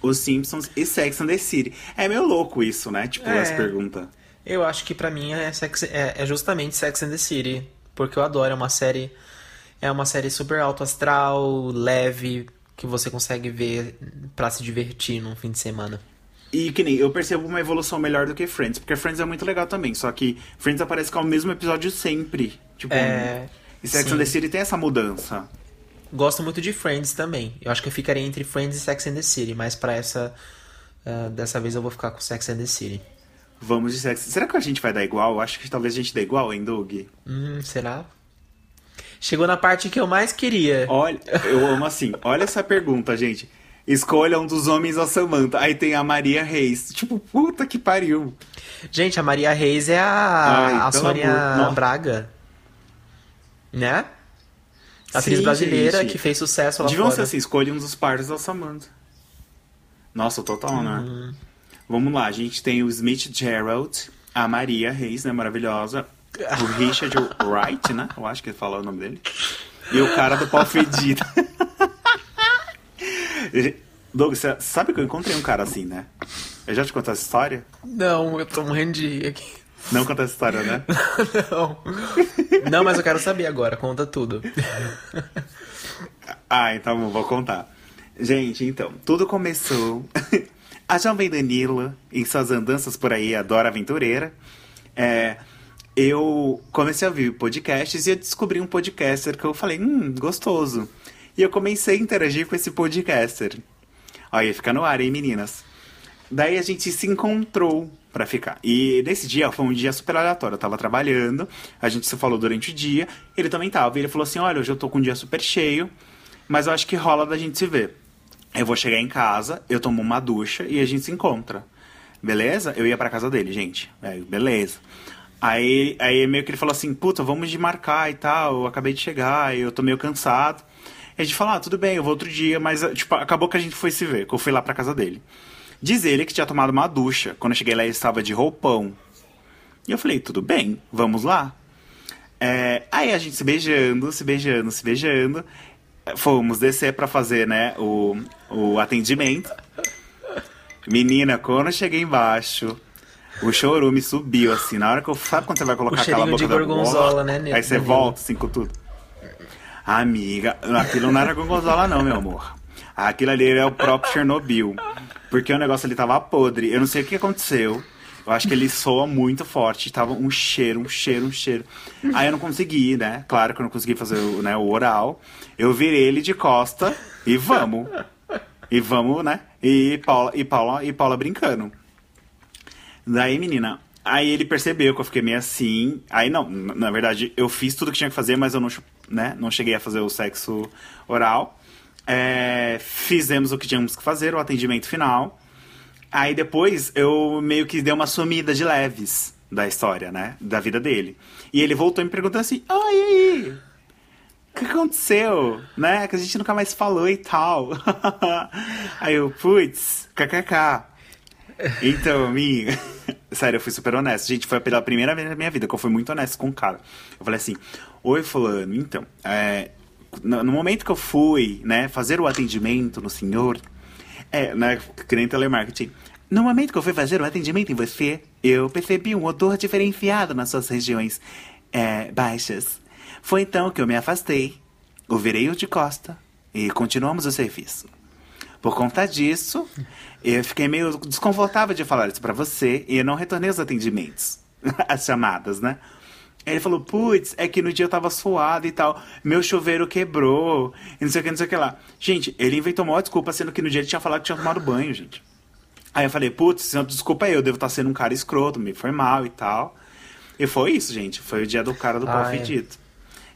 Os Simpsons e Sex and the City. É meio louco isso, né? Tipo, É. essa pergunta. eu acho que pra mim é, Sex- é, é justamente Sex and the City, porque eu adoro, é uma série é uma série super alto astral, leve, que você consegue ver pra se divertir num fim de semana. E que nem, eu percebo uma evolução melhor do que Friends, porque Friends é muito legal também, só que Friends aparece com o mesmo episódio sempre. Tipo, É, e Sex sim. and the City tem essa mudança. Gosto muito de Friends também. Eu acho que eu ficaria entre Friends e Sex and the City, mas pra essa. ah, dessa vez eu vou ficar com Sex and the City. Vamos de Sex. Será que a gente vai dar igual? Acho que talvez a gente dê igual, hein, Doug? Hum, será? Chegou na parte que eu mais queria. Olha, eu amo assim. Olha essa pergunta, gente. Escolha um dos homens a Samantha. Aí tem a Maria Reis. Tipo, puta que pariu. Gente, a Maria Reis é a, Ai, a Sônia. Braga. Né? Atriz Sim, brasileira gente. que fez sucesso lá Deviam fora. ser assim, escolhe um dos pares da Samantha. Nossa, total, né? Uhum. Vamos lá, a gente tem o Smith Gerald, a Maria Reis, né, maravilhosa. O Richard Wright, né? Eu acho que ele falou o nome dele. E o cara do pau fedido. Douglas, você sabe que eu encontrei um cara assim, né? Eu já te contei essa história? Não, eu tô morrendo de rir aqui. Não conta essa história, né? Não. Não, mas eu quero saber agora, conta tudo. Ah, então vou contar. Gente, então, tudo começou. A jovem Danila, em suas andanças por aí, adora aventureira. É, eu comecei a ouvir podcasts e eu descobri um podcaster que eu falei, hum, gostoso. E eu comecei a interagir com esse podcaster. Olha, fica no ar, hein, meninas? Daí a gente se encontrou pra ficar. E nesse dia foi um dia super aleatório. Eu tava trabalhando, a gente se falou durante o dia, ele também tava. E ele falou assim: Olha, hoje eu tô com um dia super cheio, mas eu acho que rola da gente se ver. Eu vou chegar em casa, eu tomo uma ducha e a gente se encontra. Beleza? Eu ia pra casa dele, gente. É, beleza. Aí, aí meio que ele falou assim: Puta, vamos de marcar e tal. Eu acabei de chegar, eu tô meio cansado. E a gente falou: Ah, tudo bem, eu vou outro dia, mas tipo, acabou que a gente foi se ver, que eu fui lá pra casa dele. Diz ele que tinha tomado uma ducha. Quando eu cheguei lá, ele estava de roupão. E eu falei, tudo bem, vamos lá. É, aí a gente se beijando, se beijando, se beijando. Fomos descer pra fazer, né, o, o atendimento. Menina, quando eu cheguei embaixo, o chorume subiu, assim. Na hora que eu... Sabe quando você vai colocar aquela boca de da gorgonzola, né, Aí você volta, assim, com tudo. Amiga, aquilo não era gorgonzola não, meu amor. Aquilo ali é o próprio Chernobyl. Porque o negócio ali tava podre. Eu não sei o que aconteceu. Eu acho que ele soa muito forte. Tava um cheiro, um cheiro, um cheiro. Aí eu não consegui, né? Claro que eu não consegui fazer o, né, o oral. Eu virei ele de costa e vamos. E vamos, né? E Paula, e Paula, e Paula brincando. Daí, menina, aí ele percebeu que eu fiquei meio assim. Aí não, na verdade, eu fiz tudo que tinha que fazer, mas eu não, né, não cheguei a fazer o sexo oral. É, fizemos o que tínhamos que fazer, o atendimento final. Aí depois eu meio que dei uma sumida de leves da história, né? Da vida dele. E ele voltou me perguntou assim: Oi, e aí? O que aconteceu? Né? Que a gente nunca mais falou e tal. aí eu, putz, kkk. Então, amiga. Sério, eu fui super honesto. Gente, foi pela primeira vez na minha vida que eu fui muito honesto com o cara. Eu falei assim: Oi, Fulano, então, é, no momento que eu fui, né, fazer o atendimento no senhor, é, né, que nem telemarketing. No momento que eu fui fazer o atendimento em você, eu percebi um odor diferenciado nas suas regiões é, baixas. Foi então que eu me afastei, o virei de costa e continuamos o serviço. Por conta disso, eu fiquei meio desconfortável de falar isso pra você e eu não retornei os atendimentos, as chamadas, né? Ele falou, putz, é que no dia eu tava suado e tal, meu chuveiro quebrou, e não sei o que, não sei o que lá. Gente, ele inventou uma desculpa, sendo que no dia ele tinha falado que tinha tomado banho, gente. Aí eu falei, putz, desculpa aí, eu devo estar sendo um cara escroto, me foi mal e tal. E foi isso, gente, foi o dia do cara do pau Ah, é. fedido.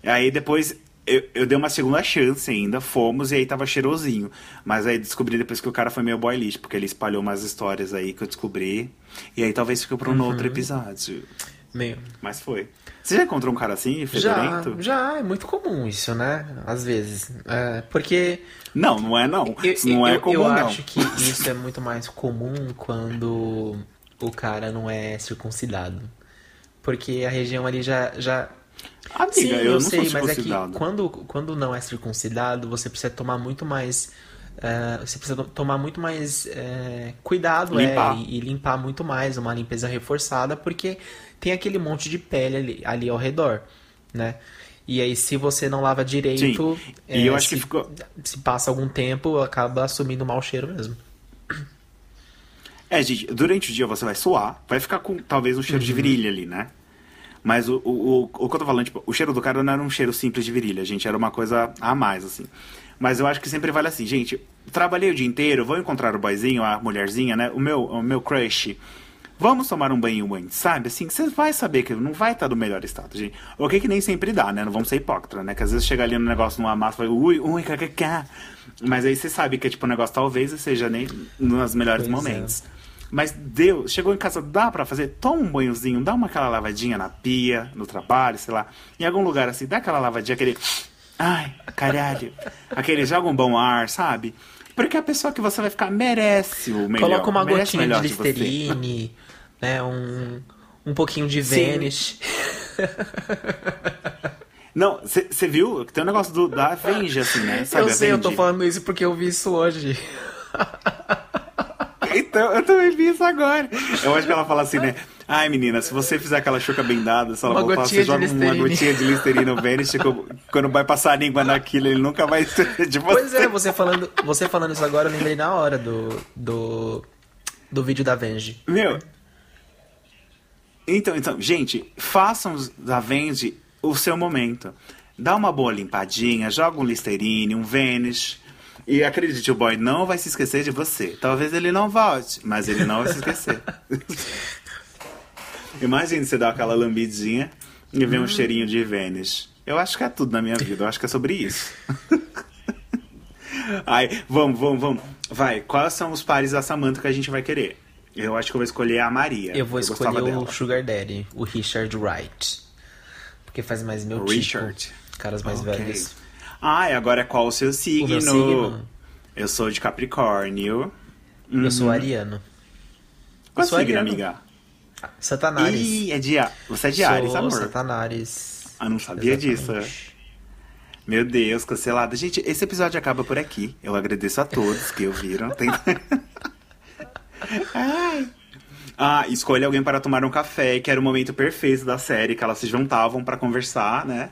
E aí depois eu, eu dei uma segunda chance ainda, fomos e aí tava cheirosinho. Mas aí descobri depois que o cara foi meio boy lixo, porque ele espalhou umas histórias aí que eu descobri. E aí talvez fique pra um Uhum. outro episódio. Meio. Mas foi. Você já encontrou um cara assim, Já, fedorento? já, é muito comum isso, né? Às vezes. É, porque Não, não é não. eu, não é eu, comum, eu não. acho que isso é muito mais comum quando o cara não é circuncidado. Porque a região ali já. já... Amiga, Sim, eu, eu, não sei, mas é que quando, quando não é circuncidado, você precisa tomar muito mais. É, você precisa to- tomar muito mais é, cuidado é, Limpar. e, e limpar muito mais, uma limpeza reforçada, porque tem aquele monte de pele ali, ali ao redor, né? E aí, se você não lava direito, e é, eu acho se, que ficou- se passa algum tempo, acaba assumindo mau cheiro mesmo. É, gente, durante o dia você vai suar, vai ficar com talvez um cheiro Uhum. de virilha ali, né? Mas o, o, o, o que eu tô falando, tipo, o cheiro do cara não era um cheiro simples de virilha, gente, era uma coisa a mais, assim. Mas eu acho que sempre vale assim, gente, trabalhei o dia inteiro, vou encontrar o boyzinho, a mulherzinha, né? O meu, o meu crush. Vamos tomar um banho antes, sabe? Assim, você vai saber que não vai estar do melhor estado, gente. O que que nem sempre dá, né? Não vamos ser hipócritas, né? Que às vezes chega ali no negócio numa massa e fala, ui, ui, kkk. Mas aí você sabe que, tipo, o negócio talvez seja nem nos melhores Pois é. momentos. Mas deu, chegou em casa, dá pra fazer? Toma um banhozinho, dá uma aquela lavadinha na pia, no trabalho, sei lá. Em algum lugar assim, dá aquela lavadinha, aquele. Ai, caralho. Aquele joga um bom ar, sabe? Porque a pessoa que você vai ficar merece o melhor. Coloca uma gotinha de melhor de. Listerine, né? Um, um pouquinho de Sim. Vanish. Não, você viu? Tem um negócio do, da Avenge, assim, né? Sabe, eu sei, eu tô Avenge? falando isso porque eu vi isso hoje. Então, eu também vi isso agora. Eu acho que ela fala assim, né? Ai, menina, se você fizer aquela chuca bem dada, se ela Uma voltar, você joga uma gotinha de Listerine no Vanish, que quando vai passar a língua naquilo, ele nunca vai ser de você. Pois é, você falando, você falando isso agora, eu lembrei na hora do, do, do vídeo da Venge. Meu. Então, então, gente, façam da Vende o seu momento. Dá uma boa limpadinha, joga um Listerine, um Vanish. E acredite, o boy não vai se esquecer de você. Talvez ele não volte, mas ele não vai se esquecer. Imagine você dar aquela lambidinha e ver um cheirinho de Vanish. Eu acho que é tudo na minha vida, eu acho que é sobre isso. Ai, vamos, vamos, vamos. Vai, quais são os pares da Samantha que a gente vai querer? Eu acho que eu vou escolher a Maria. Eu vou gostava escolher o dela. Sugar Daddy, o Richard Wright. Porque faz mais meu tipo. Richard. Caras mais Ok. velhos. Ah, e agora qual o seu signo? O meu signo? Eu sou de Capricórnio. Eu sou Uhum. ariano. Qual eu sou signo, ariano. amiga? Satanares. Ih, é de... Você é de Ares, sou amor. Satanares. Ah, não sabia disso. Exatamente. Meu Deus, cancelada. Gente, esse episódio acaba por aqui. Eu agradeço a todos que ouviram. Tem... Ai. Ah, escolha alguém para tomar um café, que era o momento perfeito da série, que elas se juntavam para conversar, né?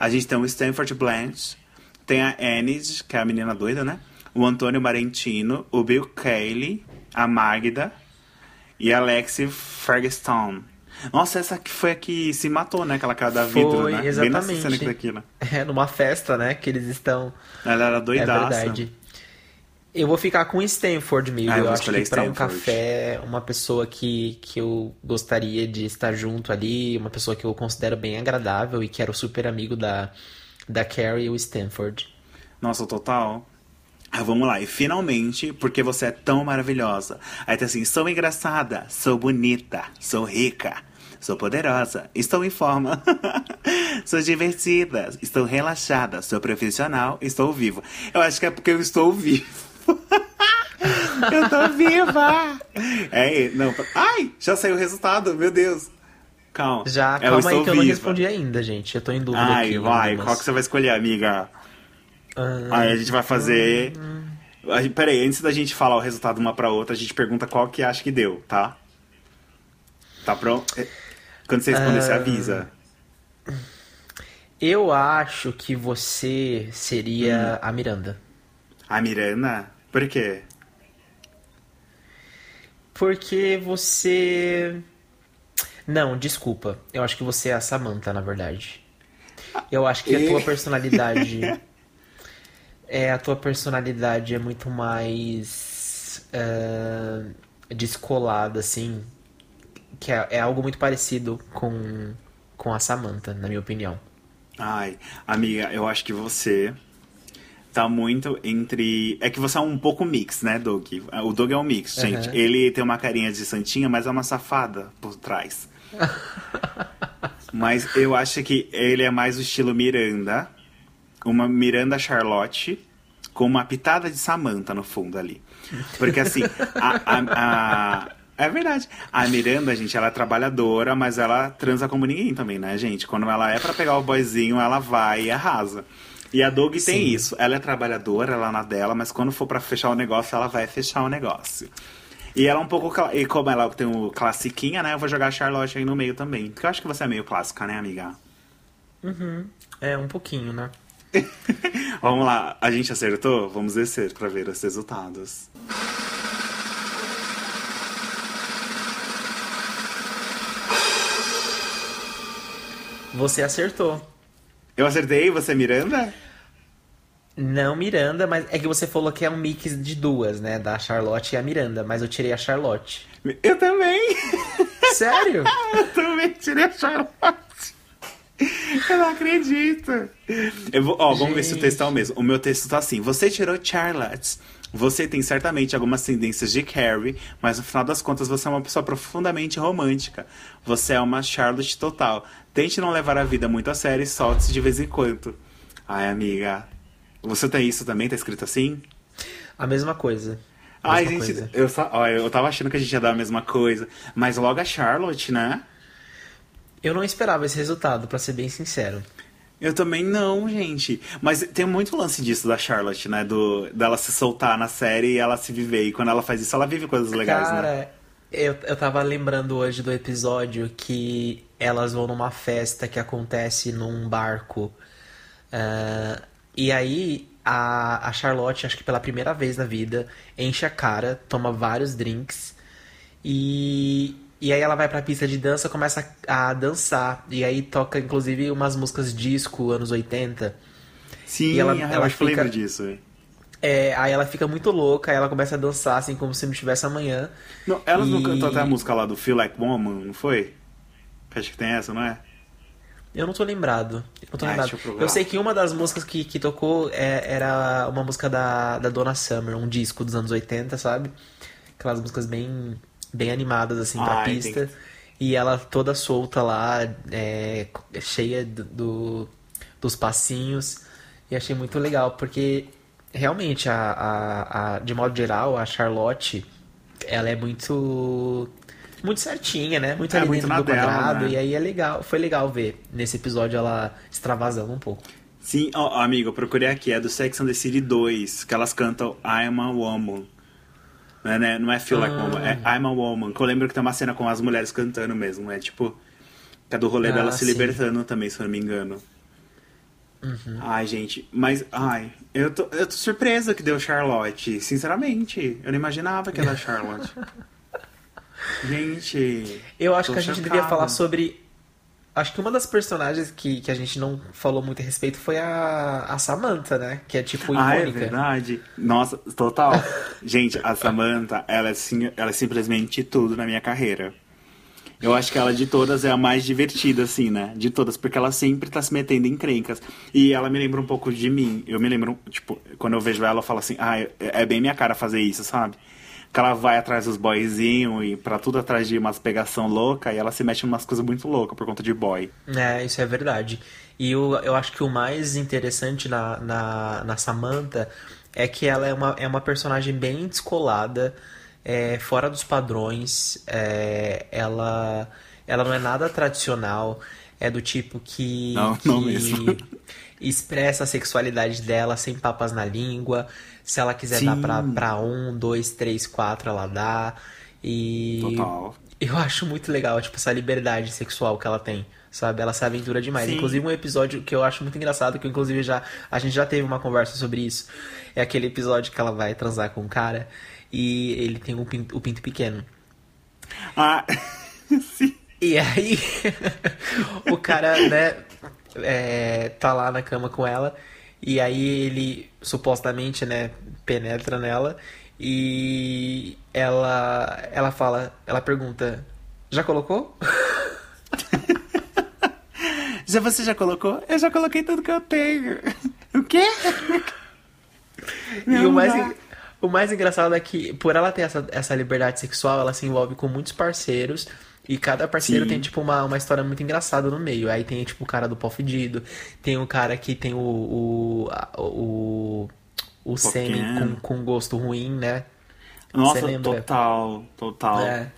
A gente tem o Stanford Blanche, tem a Enid, que é a menina doida, né? O Antônio Marentino, o Bill Cayley, a Magda e a Lexi Ferguson. Nossa, essa que foi a que se matou, né? Aquela cara da vidro, Foi, né? Bem nessa exatamente. cena aqui daquilo. É, numa festa, né? Que eles estão. Ela era É doidaça. verdade. Eu vou ficar com Stanford mesmo. Ah, eu eu acho que pra um café, uma pessoa que, que eu gostaria de estar junto ali, uma pessoa que eu considero bem agradável e que era o super amigo da, da Carrie, o Stanford. Nossa, total. Ah, vamos lá, e finalmente, porque você é tão maravilhosa. Aí tá assim, sou engraçada, sou bonita, sou rica, sou poderosa, estou em forma, sou divertida, estou relaxada, sou profissional, estou vivo. Eu acho que é porque eu estou vivo. eu tô viva! É, não, ai, já saiu o resultado, meu Deus. Calma. Já, eu calma aí que eu não respondi ainda, gente. Eu tô em dúvida Ai, aqui. vai, algumas. qual que você vai escolher, amiga? Aí a gente vai fazer. Gente- Peraí, antes da gente falar o resultado uma pra outra, a gente pergunta qual que acha que deu, tá? Tá pronto? É, Quando você responder, você Ah. avisa. Eu acho que você seria Hum. a Miranda. A Miranda? Por quê? Porque você. Não, desculpa. Eu acho que você é a Samantha, na verdade. Eu acho que a tua personalidade. é, a tua personalidade é muito mais. ah, descolada, assim. Que é, é algo muito parecido com, com a Samantha, na minha opinião. Ai, amiga, eu acho que você tá muito entre. É que você é um pouco mix, né, Doug? O Doug é um mix, gente. Ele tem uma carinha de santinha, mas é uma safada por trás. mas eu acho que ele é mais o estilo Miranda. Uma Miranda Charlotte com uma pitada de Samantha no fundo ali. Porque assim, a- a- a, É verdade. A Miranda, gente, ela é trabalhadora, mas ela transa como ninguém também, né, gente? Quando ela é pra pegar o boyzinho, ela vai e arrasa. E a Doug tem isso. Ela é trabalhadora, ela é na dela, mas quando for pra fechar o negócio, ela vai fechar o negócio. E ela é um pouco. E como ela tem o classiquinha, né? Eu vou jogar a Charlotte aí no meio também. Porque eu acho que você é meio clássica, né, amiga? É, um pouquinho, né? Vamos lá, a gente acertou? Vamos descer pra ver os resultados. Você acertou. Eu acertei, você é Miranda? Não Miranda, mas é que você falou que é um mix de duas, né? Da Charlotte e a Miranda, mas eu tirei a Charlotte. Eu também! Sério? Eu também tirei a Charlotte. Eu não acredito. Eu vou, ó, vamos ver se o texto é o mesmo. O meu texto tá assim: Você tirou Charlotte. Você tem certamente algumas tendências de Carrie, mas no final das contas você é uma pessoa profundamente romântica. Você é uma Charlotte total. Tente não levar a vida muito a sério e solte-se de vez em quando. Ai, amiga. Você tem isso também? Tá escrito assim? A mesma coisa. A Ai, mesma gente, coisa. eu, só, ó, eu tava achando que a gente ia dar a mesma coisa. Mas logo a Charlotte, né? Eu não esperava esse resultado, pra ser bem sincero. Eu também não, gente. Mas tem muito lance disso da Charlotte, né? Do, dela se soltar na série e ela se viver. E quando ela faz isso, ela vive coisas legais, Cara, né? eu, eu tava lembrando hoje do episódio que elas vão numa festa que acontece num barco. Ah, e aí a, a Charlotte, acho que pela primeira vez na vida, enche a cara, toma vários drinks e, e aí ela vai pra pista de dança, começa a, a dançar. E aí toca inclusive umas músicas disco, anos 80. Sim, E ela- eu ela fica- lembro disso. É, aí ela fica muito louca, aí ela começa a dançar assim como se não tivesse amanhã. Não, elas não E- cantou até a música lá do Feel Like Woman, não foi? Acho que tem essa, não é? Eu não tô lembrado. Eu não tô Ah, lembrado. eu. Eu sei que uma das músicas que, que tocou é- era uma música da, da Donna Summer, um disco dos anos 80, sabe? Aquelas músicas bem, bem animadas, assim, pra Ai, pista. E ela toda solta lá, é, cheia do, do- dos passinhos. E achei muito legal, porque realmente, a, a, a- de modo geral, a Charlotte, ela é muito. Muito certinha, né? Muito É, ali muito dentro do dela, quadrado. né? E aí é legal, foi legal ver nesse episódio ela extravasando um pouco. Sim, ó, amigo, eu procurei aqui, é do Sex and the City 2, que elas cantam I'm a Woman. Não é, né? não é Feel Like Ah. Woman, é I'm a Woman. Que eu lembro que tem uma cena com as mulheres cantando mesmo, é tipo. Que é do rolê Ah, dela se sim. libertando também, se eu não me engano. Uhum. Ai, gente, mas. Ai, eu tô, eu tô surpresa que deu Charlotte, sinceramente. Eu não imaginava que era Charlotte. gente. Eu acho que a gente devia falar sobre. Acho que uma das personagens que, que a gente não falou muito a respeito foi a, a Samantha, né? Que é tipo Ah, é verdade. Nossa, total. Gente, a Samantha, ela é, sim- ela é simplesmente tudo na minha carreira. Eu acho que ela de todas é a mais divertida, assim, né? De todas, porque ela sempre tá se metendo em crencas. E ela me lembra um pouco de mim. Eu me lembro, tipo, quando eu vejo ela, eu falo assim, ah, é, é bem minha cara fazer isso, sabe? Que ela vai atrás dos boyzinhos e pra tudo atrás de umas pegação louca e ela se mete em umas coisas muito loucas por conta de boy. É, isso é verdade. E eu, eu acho que o mais interessante na, na, na Samantha é que ela é uma, é uma personagem bem descolada, é, fora dos padrões. é, ela, ela não é nada tradicional. É do tipo que, Não, que não expressa a sexualidade dela sem papas na língua. Se ela quiser dar Sim. pra, pra um, dois, três, quatro, ela dá. E Total. eu acho muito legal, tipo, essa liberdade sexual que ela tem, sabe? Ela se aventura demais. Sim. Inclusive, um episódio que eu acho muito engraçado, que inclusive já a gente já teve uma conversa sobre isso, é aquele episódio que ela vai transar com um cara e ele tem um pinto, o pinto pequeno. Ah, sim. E aí, o cara, né, é, tá lá na cama com ela, e aí ele supostamente, né, penetra nela, e ela, ela fala, ela pergunta, já colocou? Já você já colocou? Eu já coloquei tudo que eu tenho. O quê? e o mais, o mais engraçado é que, por ela ter essa, essa liberdade sexual, ela se envolve com muitos parceiros. E cada parceiro Sim. tem, tipo, uma, uma história muito engraçada no meio. Aí tem, tipo, o cara do pau fedido. Tem o cara que tem o... O, o, o Pequeno. com, com gosto ruim, né? Nossa, total, total. É.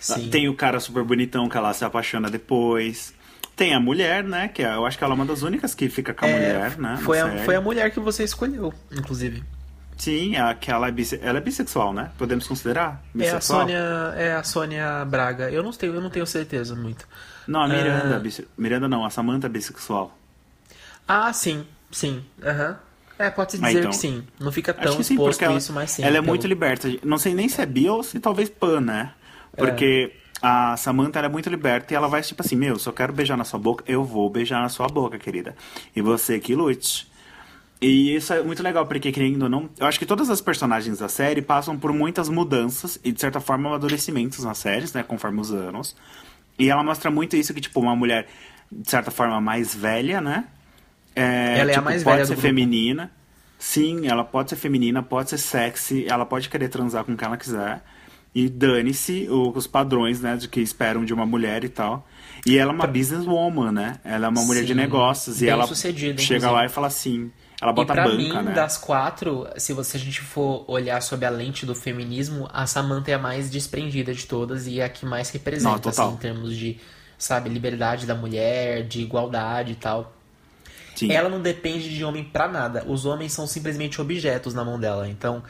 Sim. Tem o cara super bonitão que ela se apaixona depois. Tem a mulher, né? Que é- eu acho que ela é uma das únicas que fica com a É, mulher, né? Foi a, série. foi a mulher que você escolheu, inclusive. Sim, a, que ela é, bisse- ela é bissexual, né? Podemos considerar? É a Bissexual? Sônia, é a Sônia Braga. Eu não tenho, eu não tenho certeza muito. Não, a Miranda. Ah. bisse- Miranda não, a Samantha é bissexual. Ah, sim, sim. Aham. É, pode-se Ah, dizer então. que sim. Não fica tão sim, exposto ela, isso, mas sim. ela é pelo- muito liberta. Não sei nem se é bi ou se talvez pan, né? Porque a Samantha é muito liberta e ela vai tipo assim, meu, se eu quero beijar na sua boca, eu vou beijar na sua boca, querida. E você que lute. E isso é muito legal, porque querendo ou não, eu acho que todas as personagens da série passam por muitas mudanças e de certa forma amadurecimentos nas séries, né, conforme os anos. E ela mostra muito isso que tipo uma mulher de certa forma mais velha, né? É, Ela é a tipo, mais pode velha ser do feminina. Sim, ela pode ser feminina, pode ser sexy, ela pode querer transar com quem ela quiser. E dane-se os padrões, né, de que esperam de uma mulher e tal. E ela é uma businesswoman, né? Ela é uma mulher de Sim, negócios. E ela sucedida, chega inclusive. lá e fala assim. Ela bota e pra banca, mim, né? das quatro, se você a gente for olhar sob a lente do feminismo, a Samantha é a mais desprendida de todas e é a que mais representa, Não, assim, em termos de, sabe, liberdade da mulher, de igualdade e tal. Sim. Ela não depende de homem pra nada. Os homens são simplesmente objetos na mão dela. Então,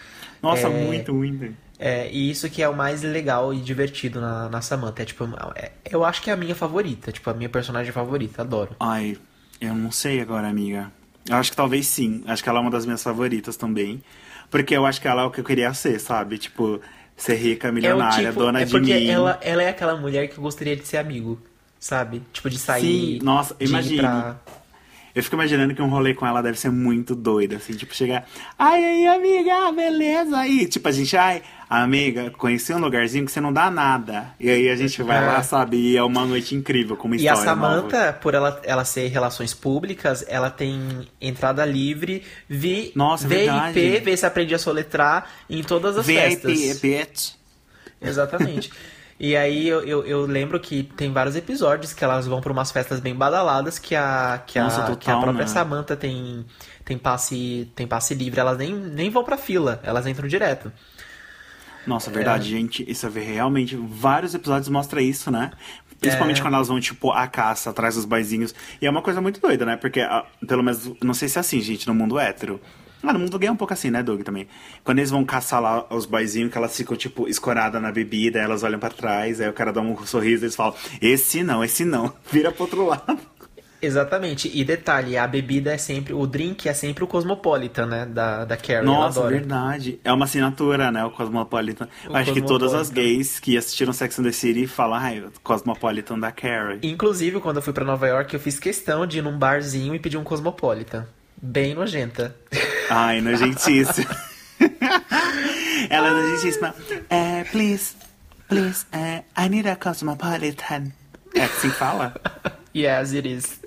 Nossa, é, muito, muito. é, e isso que é o mais legal e divertido na, na Samantha. É, tipo, é- eu acho que é a minha favorita, tipo, a minha personagem favorita, adoro. Ai, eu não sei agora, amiga. Eu acho que talvez sim. Acho que ela é uma das minhas favoritas também. Porque eu acho que ela é o que eu queria ser, sabe? Tipo, ser rica, milionária, é tipo, dona é de porque mim. ela, ela é aquela mulher que eu gostaria de ser amigo, sabe? Tipo, de sair. Sim, nossa, imagine. pra- Eu fico imaginando que um rolê com ela deve ser muito doido, assim, tipo, chegar. Ai, aí, amiga, beleza? Aí, tipo, a gente, ai, amiga, conheci um lugarzinho que você não dá nada. E aí a gente vai É. lá, sabe? E é uma noite incrível, com uma E a história. nova. Samantha, por ela, ela ser relações públicas, ela tem entrada livre, vi, Nossa, é VIP, verdade. vê se aprende a soletrar em todas as VIP, festas. bitch. Exatamente. E aí eu, eu, eu lembro que tem vários episódios que elas vão pra umas festas bem badaladas que a, que a, Nossa, total, que a própria né? Samantha tem, tem, passe, tem passe livre. Elas nem, nem vão pra fila, elas entram direto. Nossa, verdade, gente. Isso é ver realmente. Vários episódios mostra isso, né? Principalmente É. quando elas vão, tipo, à caça, atrás dos baizinhos. E é uma coisa muito doida, né? Porque, ah, pelo menos, não sei se é assim, gente, no mundo hétero. Ah, no mundo gay é um pouco assim, né, Doug, também. Quando eles vão caçar lá os baizinhos, que elas ficam, tipo, escoradas na bebida, elas olham pra trás, aí o cara dá um sorriso e eles falam, esse não, esse não. Vira pro outro lado. Exatamente. E detalhe, a bebida é sempre. O drink é sempre o Cosmopolitan, né? Da, da Carrie. Nossa, verdade. É uma assinatura, né? O Cosmopolitan. O Acho que todas as Cosmopolitan. gays que assistiram Sex and the City falam, ai, Cosmopolitan da Carrie. Inclusive, quando eu fui pra Nova York, eu fiz questão de ir num barzinho e pedir um Cosmopolitan. Bem nojenta. Ai, nojentíssima. Ela é nojentíssima. É, please, please, é, I need a cosmopolitan. É assim que fala? yes, it is.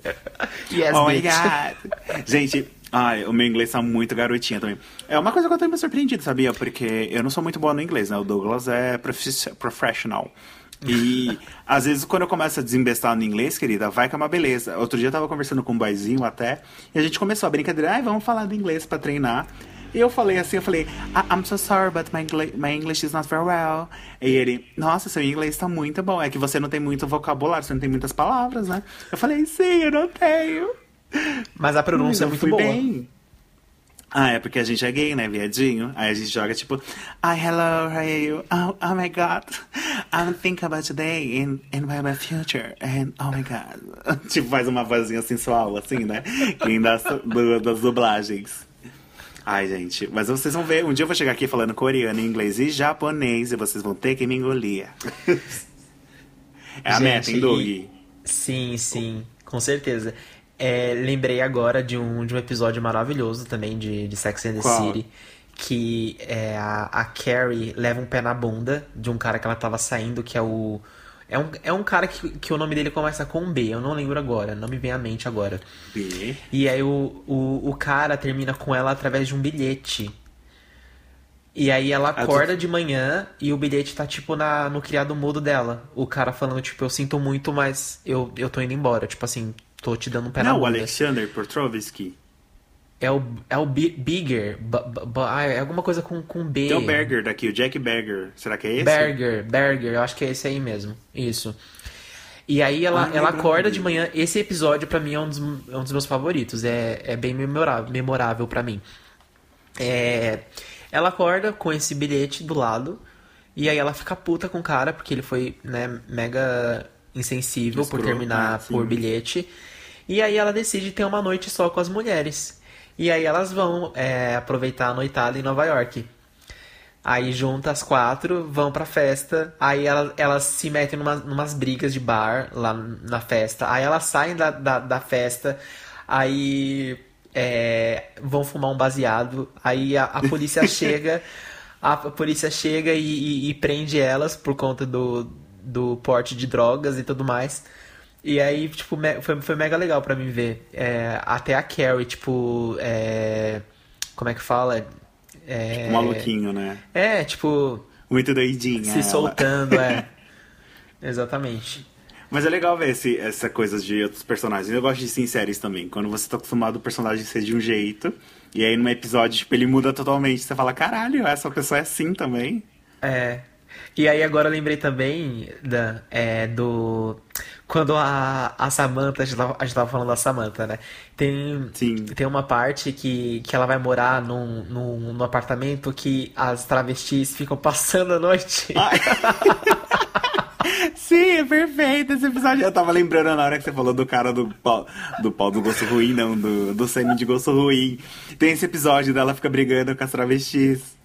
yes, oh my bitch. god. Gente, ai, o meu inglês tá muito garotinha também. É uma coisa que eu tô meio surpreendido, sabia? Porque eu não sou muito boa no inglês, né? O Douglas é profi- professional. E às vezes quando eu começo a desembestar no inglês, querida, vai que é uma beleza. Outro dia eu tava conversando com um boyzinho até, e a gente começou a brincadeira, ai, vamos falar do inglês pra treinar. E eu falei assim, eu falei, "I- I'm so sorry, but my, my English is not very well. E ele, nossa, seu inglês tá muito bom. É que você não tem muito vocabulário, você não tem muitas palavras, né? Eu falei, sim, eu não tenho. Mas a pronúncia é Eu muito boa. bem. Ah, é porque a gente é gay, né, viadinho? Aí a gente joga tipo, ah, hello, how are you? Oh, oh my god, I'm thinking about today and, and about my future, and oh my god. tipo, faz uma vozinha sensual, assim, né? Quem das, das dublagens. Ai, gente, mas vocês vão ver, um dia eu vou chegar aqui falando coreano, inglês e japonês e vocês vão ter que me engolir. é a meta, hein, Gente, Doug? e- Sim, sim, com certeza. É, lembrei agora de um, de um episódio maravilhoso também de, de Sex and the Qual? City. Que é a, a Carrie leva um pé na bunda de um cara que ela tava saindo, que é o. É um, é um cara que, que o nome dele começa com B, eu não lembro agora, não me vem à mente agora. B. E aí o, o, o cara termina com ela através de um bilhete. E aí ela acorda de manhã e o bilhete tá, tipo, na, no criado mudo dela. O cara falando, tipo, eu sinto muito, mas eu, eu tô indo embora. Tipo assim, tô te dando um pé Não, na o bunda. Alexander Petrovsky. É o, é o Bi- Bigger. B- b- b- ah, é alguma coisa com, com B. Tem o Berger daqui, o Jack Berger. Será que é esse? Berger, Berger, eu acho que é esse aí mesmo. Isso. E aí ela, Ah, ela acorda de manhã. Esse episódio pra mim é um dos, é um dos meus favoritos. É, é bem memorável, memorável para mim. É, ela acorda com esse bilhete do lado. E aí ela fica puta com o cara, porque ele foi, né, mega insensível por terminar né? Por bilhete. E aí ela decide ter uma noite só com as mulheres. E aí elas vão é, aproveitar a noitada em Nova York. Aí junta as quatro, vão pra festa. Aí elas, elas se metem numa, numas brigas de bar lá na festa. Aí elas saem da, da, da festa. Aí é, vão fumar um baseado. Aí a, a polícia chega. A, polícia chega e, e- e prende elas por conta do, do porte de drogas e tudo mais. E aí, tipo, foi, foi mega legal pra mim ver. É, até a Carrie, tipo. é, como é que fala? É, Um maluquinho, né? é, tipo. Muito doidinha. Se ela. soltando, é. Exatamente. Mas é legal ver esse, essa coisa de outros personagens. Eu gosto disso em séries também. Quando você tá acostumado o personagem ser de um jeito, e aí num episódio, tipo, ele muda totalmente. Você fala, caralho, essa pessoa é assim também. É. E aí agora eu lembrei também da, é, do. Quando a, a Samantha, a gente, tava, a gente tava falando da Samantha, né? Tem, Sim. tem uma parte que, que ela vai morar num, num, num apartamento que as travestis ficam passando a noite. Sim, é perfeito esse episódio. Eu tava lembrando na hora que você falou do cara do pau do, pau do gosto ruim, não, do, do sêmen de gosto ruim. Tem esse episódio dela fica brigando com as travestis.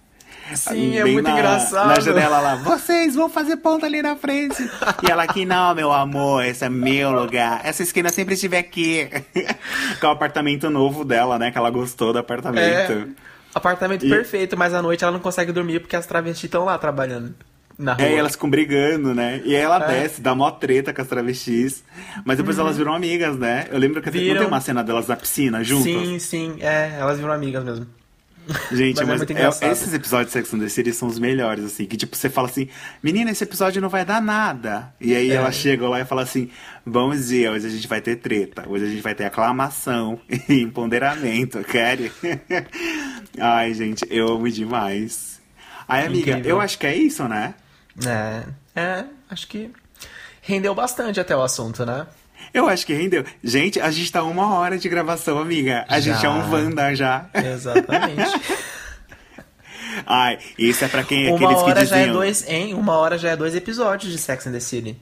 Sim, é muito na, engraçado. Na janela lá, vocês vão fazer ponta ali na frente. E ela aqui, não, meu amor, esse é meu lugar. Essa esquina sempre estive aqui. com o apartamento novo dela, né? Que ela gostou do apartamento. É, apartamento E- perfeito, mas à noite ela não consegue dormir porque as travestis estão lá trabalhando na rua. É, elas ficam brigando, né? E aí ela É. desce, dá mó treta com as travestis. Mas depois elas viram amigas, né? Eu lembro que até- não Viram. tem uma cena delas na piscina juntas? Sim, sim, é, elas viram amigas mesmo. Gente, Mas mas, é- esses episódios de Sex and the City são os melhores, assim. Que tipo, você fala assim, menina, esse episódio não vai dar nada. E aí É. ela chega lá e fala assim, bom dia, hoje a gente vai ter treta. Hoje a gente vai ter aclamação e empoderamento, quer? Ai, gente, eu amo demais. Ai, amiga, Incrível. eu acho que é isso, né? É, é, acho que rendeu bastante até o assunto, né? Eu acho que rendeu. Gente, a gente tá uma hora de gravação, amiga. A gente Já. é um Wanda já. Exatamente. Ai, isso é pra quem é Uma aqueles que hora já é dois, hein? Uma hora já é dois episódios de Sex and the City.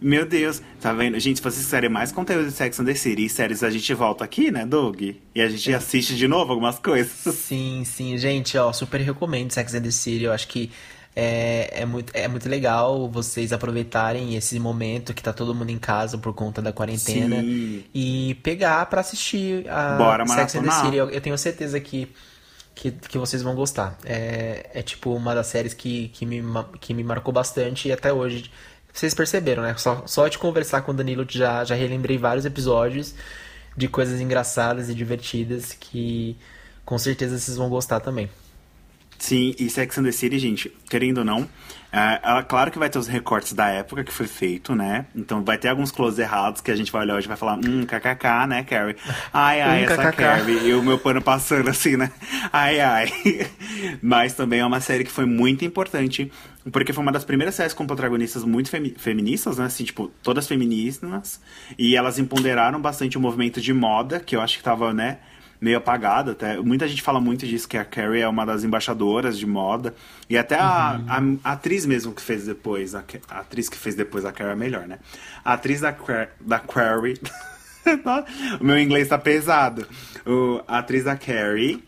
Meu Deus, tá vendo? Gente, se vocês quiserem mais conteúdo de Sex and the City e séries, a gente volta aqui, né, Doug? E a gente assiste de novo algumas coisas. Sim, sim, gente, ó, super recomendo Sex and the City. Eu acho que é, é, muito, é muito legal vocês aproveitarem esse momento que tá todo mundo em casa por conta da quarentena Sim. e pegar pra assistir a Bora Sex and the. City. Eu, eu tenho certeza que, que, que vocês vão gostar. É, é tipo uma das séries que, que, me, que me marcou bastante e até hoje. Vocês perceberam, né? Só, só de conversar com o Danilo já, já relembrei vários episódios de coisas engraçadas e divertidas que com certeza vocês vão gostar também. Sim, e Sex and the City, gente, querendo ou não, é, ela, claro que vai ter os recortes da época que foi feito, né? Então vai ter alguns close errados que a gente vai olhar hoje e vai falar, hum, kkk, né, Carrie? Ai, ai, Hum, essa kkk. Carrie. E o meu pano passando assim, né? Ai, ai. Mas também é uma série que foi muito importante, porque foi uma das primeiras séries com protagonistas muito femi- feministas, né? Assim, tipo, todas feministas. E elas empoderaram bastante o movimento de moda, que eu acho que tava, né? Meio apagado até. Muita gente fala muito disso, que a Carrie é uma das embaixadoras de moda. E até a, a- a atriz mesmo que fez depois, a, a atriz que fez depois a Carrie é melhor, né? A atriz da, da Carrie... o meu inglês tá pesado. O, a atriz da Carrie...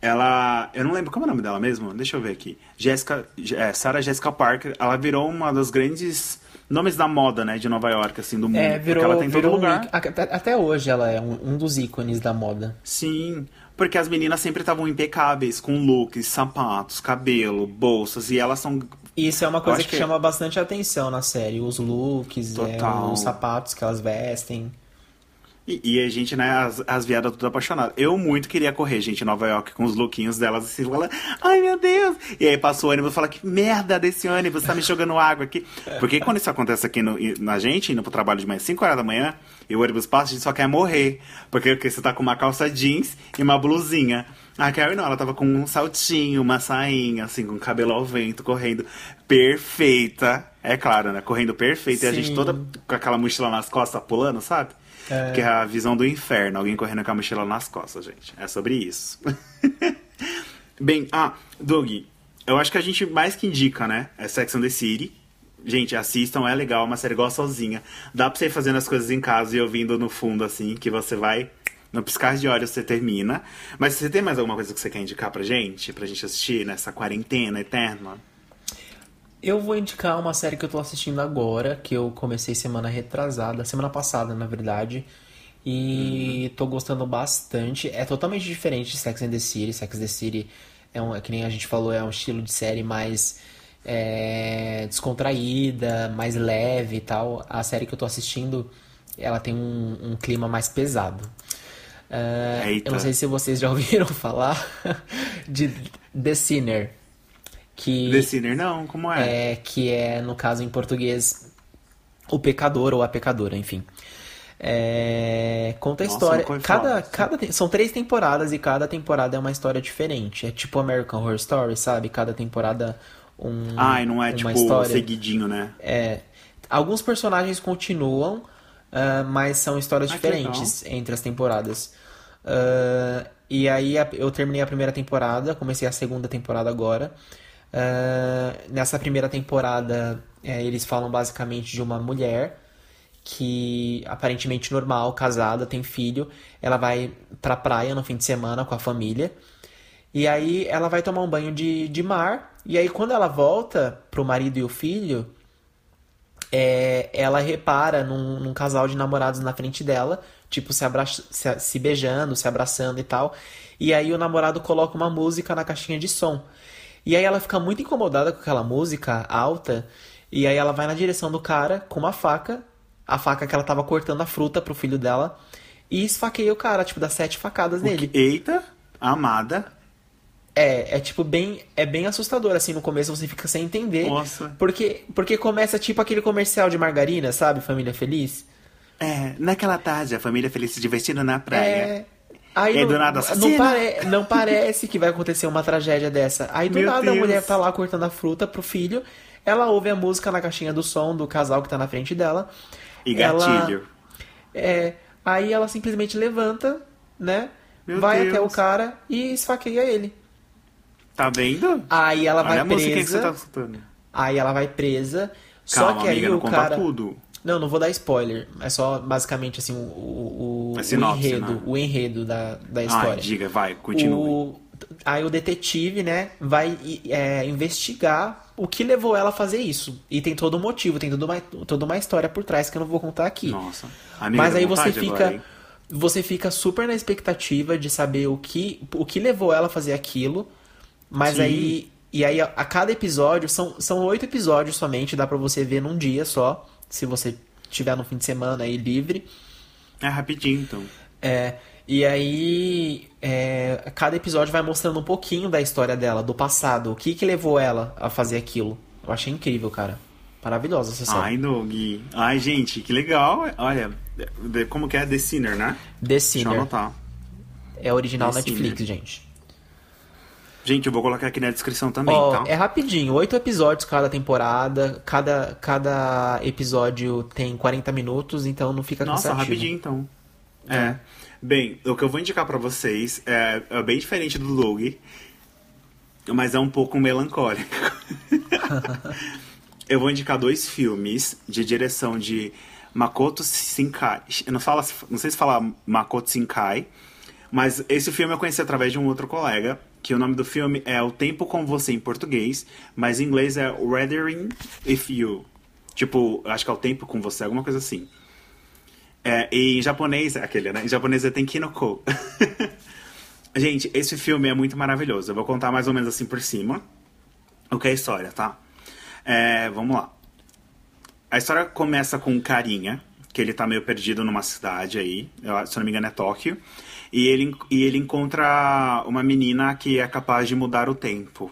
Ela. Eu não lembro como é o nome dela mesmo. Deixa eu ver aqui. Jessica. É, Sarah Jessica Parker. Ela virou uma dos grandes nomes da moda, né? De Nova York, assim, do mundo. É, virou, porque ela tem todo um lugar. íc- até, até hoje ela é um, um dos ícones da moda. Sim, porque as meninas sempre estavam impecáveis, com looks, sapatos, cabelo, bolsas, e elas são. Isso é uma coisa que, que- chama bastante atenção na série. Os looks, é, os sapatos que elas vestem. E, e a gente, né, as, as viadas tudo apaixonadas. Eu muito queria correr, gente, em Nova York, com os lookinhos delas, assim, falando, ai meu Deus! E aí passa o ônibus e fala, que merda desse ônibus, tá me jogando água aqui. Porque quando isso acontece aqui no- na gente, indo pro trabalho de manhã, 5 horas da manhã, e o ônibus passa, a gente só quer morrer. Porque, porque você tá com uma calça jeans e uma blusinha. A Carrie não, ela tava com um saltinho, uma sainha, assim, com o cabelo ao vento, correndo perfeita. É claro, né? Correndo perfeita. E a gente Sim. toda com aquela mochila nas costas pulando, sabe? É. Que é a visão do inferno. Alguém correndo com a mochila nas costas, gente. É sobre isso. Bem, ah, Doug, eu acho que a gente mais que indica, né? É Sex and the City. Gente, assistam, é legal, é uma série igual sozinha. Dá pra você ir fazendo as coisas em casa e ouvindo no fundo, assim, que você vai. No piscar de olhos você termina. Mas você tem mais alguma coisa que você quer indicar pra gente? Pra gente assistir nessa quarentena eterna? Eu vou indicar uma série que eu tô assistindo agora, que eu comecei semana retrasada, semana passada, na verdade. E tô gostando bastante. É totalmente diferente de Sex and the City. Sex and the City é um, é que nem a gente falou, é um estilo de série mais é, descontraída, mais leve e tal. A série que eu tô assistindo, ela tem um, um clima mais pesado. Eita. eu não sei se vocês já ouviram falar de The Sinner. Que, The Sinner, não, como é? é? Que é, no caso, em português, o pecador ou a pecadora, enfim. É, conta a Nossa, história. ouvi Cada, cada, são três temporadas e cada temporada é uma história diferente. É tipo American Horror Story, sabe? Cada temporada um, Ai, não é tipo história. seguidinho, né? É, alguns personagens continuam, ah, mas são histórias Ah, diferentes entre as temporadas. Ah, e aí eu terminei a primeira temporada, comecei a segunda temporada agora. Ah, nessa primeira temporada, eh, eles falam basicamente de uma mulher que aparentemente normal, casada, tem filho. Ela vai pra praia no fim de semana com a família. E aí ela vai tomar um banho de, de mar. E aí quando ela volta pro marido e o filho, é, ela repara num, num casal de namorados na frente dela, tipo, se, abra se, se beijando, se abraçando e tal. E aí o namorado coloca uma música na caixinha de som. E aí ela fica muito incomodada com aquela música alta. E aí ela vai na direção do cara com uma faca, a faca que ela tava cortando a fruta pro filho dela, e esfaqueia o cara, tipo, dá sete facadas nele. Eita, amada. É, é tipo bem, é bem assustador assim no começo você fica sem entender. Nossa. Porque porque começa tipo aquele comercial de margarina, sabe? Família feliz. É, naquela tarde, a família feliz se divertindo na praia. É. Aí E aí, não, do nada, não, assassina. pare- não parece que vai acontecer uma tragédia dessa. Aí do Meu nada Deus. a mulher tá lá cortando a fruta pro filho, ela ouve a música na caixinha do som do casal que tá na frente dela. E Ela- gatilho. É, aí ela simplesmente levanta, né? Meu vai Deus. até o cara e esfaqueia ele. Tá vendo? Aí ela Olha vai a musiquinha que você presa. tá escutando. Aí ela vai presa. Calma, só que aí amiga, não o cara. tudo. Não, não vou dar spoiler. É só basicamente assim o, o, o, sinopse, enredo, né? o enredo da, da história. diga, vai, continue. O- Aí o detetive, né, vai é, investigar o que levou ela a fazer isso. E tem todo um motivo, tem toda uma, toda uma história por trás que eu não vou contar aqui. Nossa. Amiga, Mas aí você fica. agora, você fica super na expectativa de saber o que, o que levou ela a fazer aquilo. Mas Sim. aí. E aí, a, a cada episódio, são, são oito episódios somente, dá pra você ver num dia só, se você tiver no fim de semana aí livre. É rapidinho, então. É, e aí, é, cada episódio vai mostrando um pouquinho da história dela, do passado, o que que levou ela a fazer aquilo. Eu achei incrível, cara. Maravilhosa essa série. Ai, Doug. Ai, gente, que legal. Olha, como que é The Sinner, né? The Deixa eu Sinner. anotar. É original The Netflix, Sinner. gente. Gente, eu vou colocar aqui na descrição também, Ó, tá? é rapidinho, oito episódios cada temporada, cada, cada episódio tem 40 minutos, então não fica Nossa, cansativo. rapidinho então. É. Bem, o que eu vou indicar pra vocês é, é bem diferente do Doug, mas é um pouco melancólico. eu vou indicar dois filmes de direção de Makoto Shinkai. Eu não, fala, não sei se fala Makoto Shinkai, mas esse filme eu conheci através de um outro colega, que o nome do filme é O Tempo com Você em português, mas em inglês é Weathering With You. Tipo, acho que é O Tempo com Você, alguma coisa assim. É, e em japonês, é aquele, né? Em japonês é Tenkinoko. Gente, esse filme é muito maravilhoso. Eu vou contar mais ou menos assim por cima o que é a história, tá? É, vamos lá. A história começa com um carinha, que ele tá meio perdido numa cidade aí, se não me engano é Tóquio, e ele, e ele encontra uma menina que é capaz de mudar o tempo.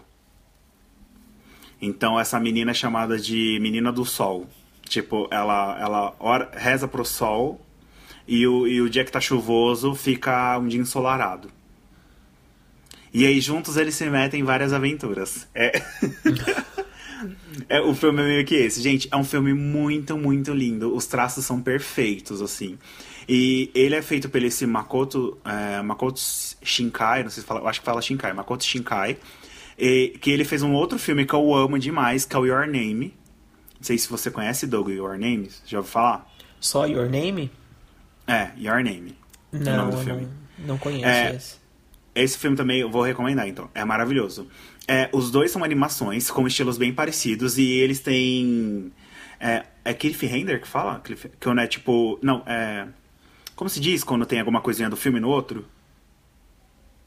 Então essa menina é chamada de Menina do Sol. Tipo, ela, ela ora- reza pro sol e o, e o dia que tá chuvoso fica um dia ensolarado. E aí juntos eles se metem em várias aventuras. É. É, o filme é meio que esse. Gente, é um filme muito, muito lindo. Os traços são perfeitos, assim. E ele é feito pelo esse Makoto, é, Makoto Shinkai, não sei se fala, eu acho que fala Shinkai, Makoto Shinkai. E, que ele fez um outro filme que eu amo demais, que é o Your Name. Não sei se você conhece, Doug, Your Name. Já ouviu falar? Só Your Name? É, Your Name. é o Não, nome do filme. não, não conheço É, esse. Esse filme também eu vou recomendar, então. É maravilhoso. É, os dois são animações com estilos bem parecidos e eles têm. É, é cliffhanger que fala? Cliff, que não é tipo. Não, é. Como se diz quando tem alguma coisinha do filme no outro?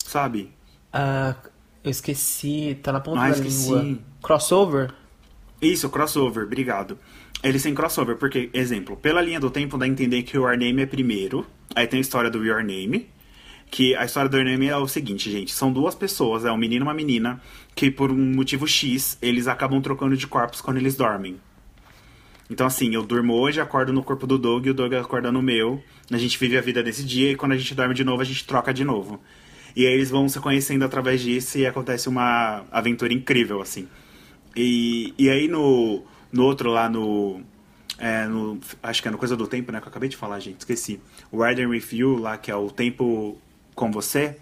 Sabe? Ah, eu esqueci, tá na ponta Ah, da esqueci. língua. Crossover? Isso, crossover, obrigado. Eles têm crossover, porque, exemplo, pela linha do tempo dá a entender que o Your Name é primeiro, aí tem a história do Your Name, Que a história do Your Name é o seguinte, gente. São duas pessoas, é um menino e uma menina, que por um motivo X, eles acabam trocando de corpos quando eles dormem. Então, assim, eu durmo hoje, acordo no corpo do Doug e o Doug acorda no meu. A gente vive a vida desse dia e quando a gente dorme de novo, a gente troca de novo. E aí eles vão se conhecendo através disso e acontece uma aventura incrível, assim. E, e aí no, no outro lá no, é, no. Acho que é no Coisa do Tempo, né? Que eu acabei de falar, gente, esqueci. O Riding With You, lá, que é o Tempo com Você.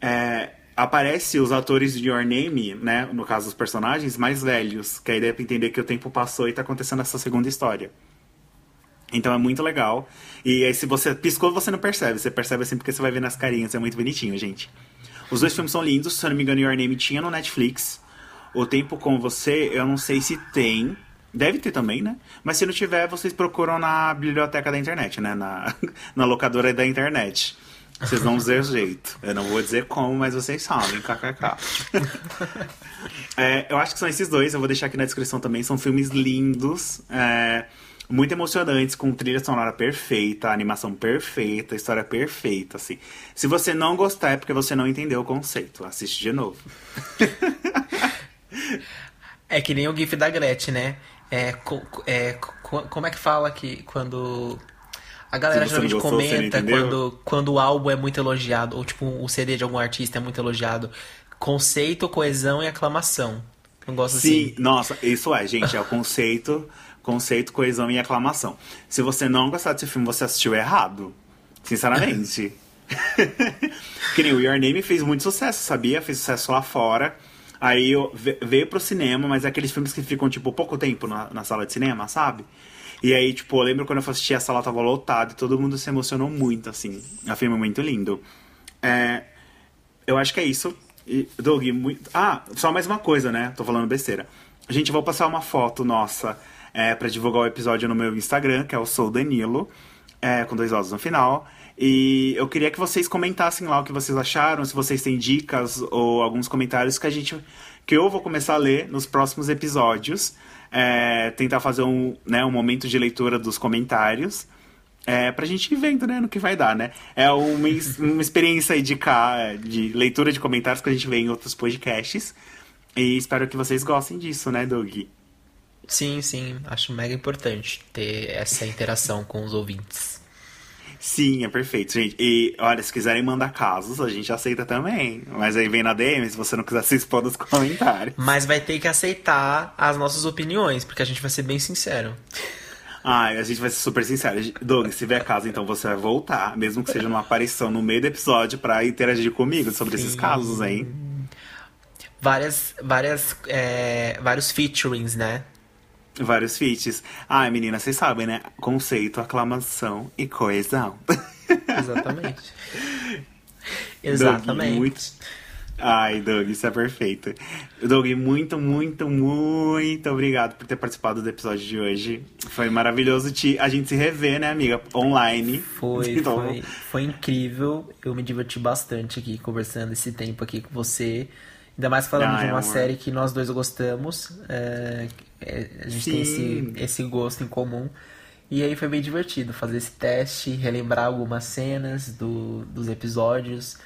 É, aparece os atores de Your Name, né? No caso, os personagens mais velhos. Que a ideia é pra entender que o tempo passou e tá acontecendo essa segunda história. Então é muito legal. E aí, se você piscou, você não percebe. Você percebe assim porque você vai ver nas carinhas. É muito bonitinho, gente. Os dois filmes são lindos. Se eu não me engano, Your Name tinha no Netflix. O Tempo com Você, eu não sei se tem. Deve ter também, né? Mas se não tiver, vocês procuram na biblioteca da internet, né? Na, na locadora da internet. Vocês vão dizer jeito. Eu não vou dizer como, mas vocês sabem, kkk. é, eu acho que são esses dois, eu vou deixar aqui na descrição também. São filmes lindos, é, muito emocionantes, com trilha sonora perfeita, animação perfeita, história perfeita, assim. Se você não gostar, é porque você não entendeu o conceito. Assiste de novo. é que nem o GIF da Gretchen, né? É, é, como é que fala que quando a galera geralmente gostou, comenta quando, quando o álbum é muito elogiado, ou tipo o CD de algum artista é muito elogiado. Conceito, coesão e aclamação. Eu gosto Sim, assim. nossa, isso é, gente, é o conceito, conceito, coesão e aclamação. Se você não gostar desse filme, você assistiu errado. Sinceramente. que nem o Your Name fez muito sucesso, sabia? Fez sucesso lá fora. Aí veio pro cinema, mas é aqueles filmes que ficam, tipo, pouco tempo na, na sala de cinema, sabe? E aí, tipo, eu lembro quando eu assisti, a sala tava lotada e todo mundo se emocionou muito, assim. É um muito lindo. É, eu acho que é isso. E, Doug, muito... Ah, só mais uma coisa, né? Tô falando besteira. A gente vai passar uma foto nossa é, para divulgar o episódio no meu Instagram, que é o Sou Danilo, é, com dois ossos no final. E eu queria que vocês comentassem lá o que vocês acharam, se vocês têm dicas ou alguns comentários que a gente que eu vou começar a ler nos próximos episódios é, tentar fazer um, né, um momento de leitura dos comentários. É, pra gente ir vendo, né, no que vai dar, né? É uma, uma experiência de, cá, de leitura de comentários que a gente vê em outros podcasts. E espero que vocês gostem disso, né, Doug? Sim, sim. Acho mega importante ter essa interação com os ouvintes. Sim, é perfeito, gente. E olha, se quiserem mandar casos, a gente aceita também. Mas aí vem na DM se você não quiser se expor nos comentários. Mas vai ter que aceitar as nossas opiniões, porque a gente vai ser bem sincero. Ah, a gente vai ser super sincero. Doug, se vier caso, então você vai voltar, mesmo que seja numa aparição no meio do episódio, para interagir comigo sobre Sim. esses casos, hein? Várias, várias, é, vários featurings, né? Vários feats. Ai, menina, vocês sabem, né? Conceito, aclamação e coesão. Exatamente. Exatamente. Doug, muito... Ai, Doug, isso é perfeito. Doug, muito, muito, muito obrigado por ter participado do episódio de hoje. Foi maravilhoso te, a gente se rever, né, amiga? Online. Foi, então... foi, foi incrível. Eu me diverti bastante aqui conversando esse tempo aqui com você. Ainda mais falando de uma amor. série que nós dois gostamos. É, é, a gente Sim. tem esse, esse gosto em comum. E aí foi bem divertido fazer esse teste, relembrar algumas cenas do, dos episódios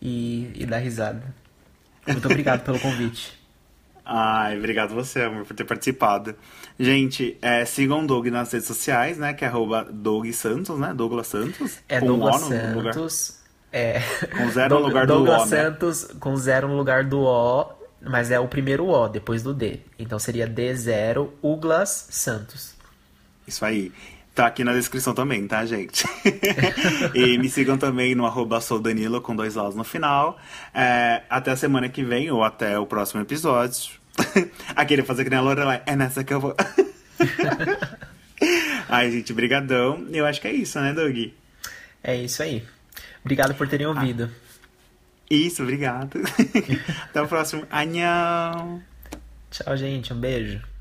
e, e dar risada. Muito obrigado pelo convite. Ai, obrigado você, amor, por ter participado. Gente, é, sigam o Doug nas redes sociais, né? Que é arroba Doug Santos, né? Douglas Santos. É Douglas Santos. É. Com zero no lugar do Douglas O. Douglas Santos né? com zero no lugar do O, mas é o primeiro O, depois do D. Então seria D0 Douglas Santos. Isso aí. Tá aqui na descrição também, tá, gente? e me sigam também no arroba Danilo com dois Os no final. É, até a semana que vem ou até o próximo episódio. Aquele fazer que nem a Lorelai. É nessa que eu vou. Ai, gente, brigadão. Eu acho que é isso, né, Doug? É isso aí. Obrigado por terem ouvido. Ah, isso, obrigado. Até o próximo. Anhão. Tchau, gente. Um beijo.